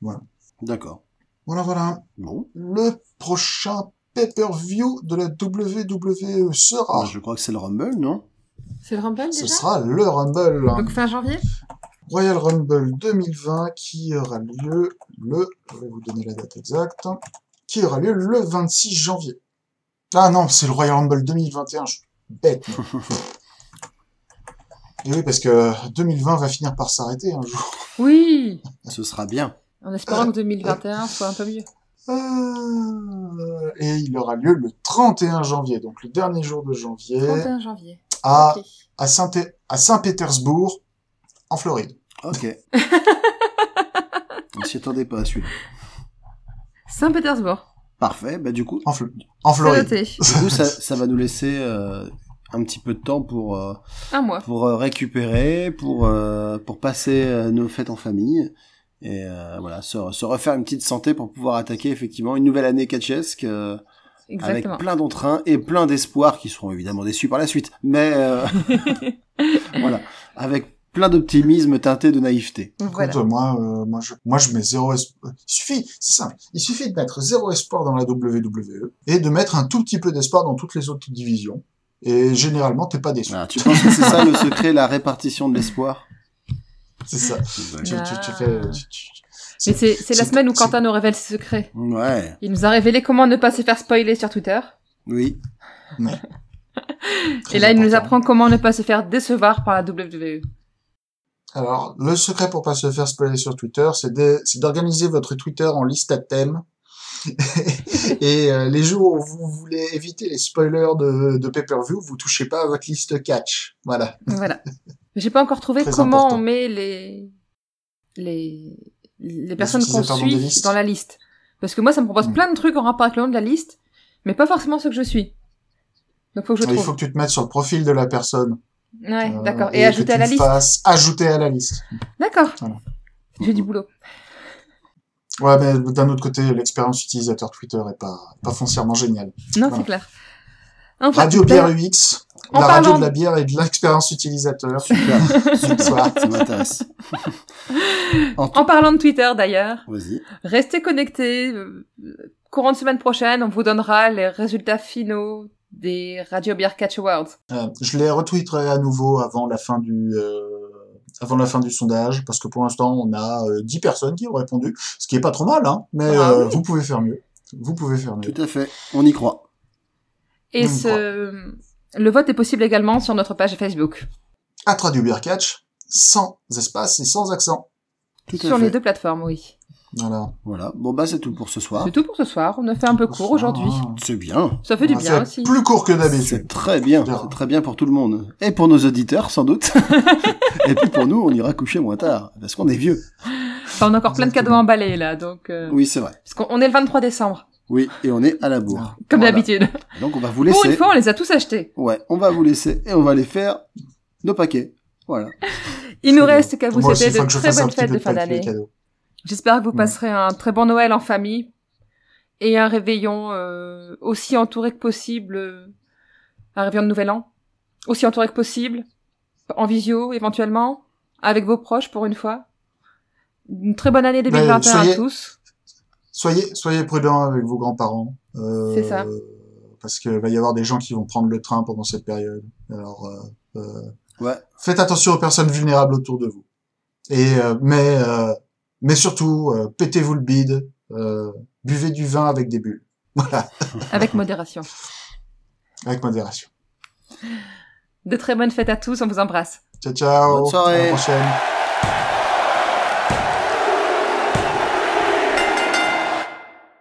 Voilà. D'accord. Voilà, voilà. Bon. Le prochain pay-per-view de la WWE sera, Je crois que c'est le Rumble, non? C'est le Rumble ce déjà? sera le Rumble. Donc fin janvier? Royal Rumble 2020 qui aura lieu le, je vais vous donner la date exacte, qui aura lieu le 26 janvier. Ah non, c'est le Royal Rumble 2021, je suis bête. <laughs> Et oui, parce que 2020 va finir par s'arrêter un jour. Oui Ce sera bien. En espérant que 2021 soit un peu mieux. Euh, Et il aura lieu le 31 janvier, donc le dernier jour de janvier, 31 janvier. à, Ok. à Saint- à Saint-Pétersbourg, en Floride. Ok. <laughs> On s'y attendait pas à celui-là. Saint-Pétersbourg. Parfait. Bah du coup, En, Fl- en Floride. <laughs> du coup ça, ça va nous laisser euh, un petit peu de temps pour euh, Un mois. pour euh, récupérer, pour euh, pour passer euh, nos fêtes en famille et euh, voilà se, se refaire une petite santé pour pouvoir attaquer effectivement une nouvelle année catchesque euh, avec plein d'entrain et plein d'espoirs qui seront évidemment déçus par la suite, mais euh, <laughs> voilà avec plein d'optimisme teinté de naïveté. Voilà. Écoute, moi, euh, moi, je, moi, je mets zéro espoir. Il suffit, c'est simple. Il suffit de mettre zéro espoir dans la WWE et de mettre un tout petit peu d'espoir dans toutes les autres divisions. Et généralement, t'es pas déçu. Voilà, tu penses que c'est ça le secret, la répartition de l'espoir? C'est ça. Tu, tu, tu fais, tu- tu- Mais c'est c'est la semaine où Quentin nous révèle ses secrets. Ouais, Il nous a révélé comment ne pas se faire spoiler sur Twitter. oui. <laughs> Et là, il nous apprend comment ne pas se faire décevoir par la. WWE. Alors, le secret pour pas se faire spoiler sur Twitter, c'est d'organiser votre Twitter en liste à thème. <laughs> et euh, les jours où vous voulez éviter les spoilers de, de pay-per-view, vous touchez pas à votre liste catch. Voilà. Voilà. J'ai pas encore trouvé Très comment important. on met les les les personnes qu'on suit dans la liste. Parce que moi, ça me propose Mm. plein de trucs en rapport avec le nom de la liste, mais pas forcément ceux que je suis. Donc faut que je Il trouve. faut que tu te mettes sur le profil de la personne. Ouais, euh, d'accord. Et, que ajouter à la liste. ajouter à la liste. D'accord. Voilà. J'ai du boulot. Ouais, mais d'un autre côté, l'expérience utilisateur Twitter est pas, pas foncièrement géniale. Non, Voilà. c'est clair. Enfin, Radio Bière UX, En la parlant radio de la bière et de l'expérience utilisateur. Super, <laughs> Bonsoir. ça m'intéresse. En En parlant de Twitter d'ailleurs, Vas-y. restez connectés. euh, Courant de semaine prochaine, on vous donnera les résultats finaux des Radio Beer Catch Awards. Euh, je les retweeterai à nouveau avant la fin du euh, avant la fin du sondage parce que pour l'instant on a euh, 10 personnes qui ont répondu, ce qui est pas trop mal hein, mais Ah euh, oui. vous pouvez faire mieux. Vous pouvez faire mieux. Tout à fait. On y croit. Et ce... le vote est possible également sur notre page Facebook. À Radio Beer Catch, sans espace et sans accent. Tout à Sur fait. les deux plateformes, oui. Voilà. Voilà. Bon bah c'est tout pour ce soir. C'est tout pour ce soir. On a fait un peu court aujourd'hui. Ah. C'est bien. Ça fait du On a bien aussi. Plus court que C'est d'habitude. très bien. C'est très bien pour tout le monde. Et pour nos auditeurs, sans doute. <laughs> Et puis pour nous, on ira coucher moins tard. Parce qu'on est vieux. Enfin, on a encore plein de cadeaux emballés là, donc. euh, Oui, c'est vrai. Parce qu'on on est le 23 décembre, Oui, et on est à la bourre. comme Voilà. d'habitude. Donc on va vous Pour une laisser. fois, on les a tous achetés. Ouais, on va vous laisser et on va aller faire nos paquets. Voilà. Il nous reste qu'à vous souhaiter de très bonnes fêtes de fin d'année. J'espère que vous Ouais. passerez un très bon Noël en famille et un réveillon euh, aussi entouré que possible, euh, un réveillon de Nouvel An, aussi entouré que possible, en visio éventuellement, avec vos proches pour une fois. Une très bonne année 2021 à tous. Soyez, soyez prudents avec vos grands-parents. Euh, C'est ça. Parce qu'il va y avoir des gens qui vont prendre le train pendant cette période. Alors, euh, euh, Ouais. faites attention aux personnes vulnérables autour de vous. Et euh, mais euh, mais surtout, euh, pétez-vous le bide. euh, buvez du vin avec des bulles. <laughs> Voilà, Avec modération. avec modération. De très bonnes fêtes à tous, on vous embrasse. Ciao ciao. Bonne soirée. À la prochaine.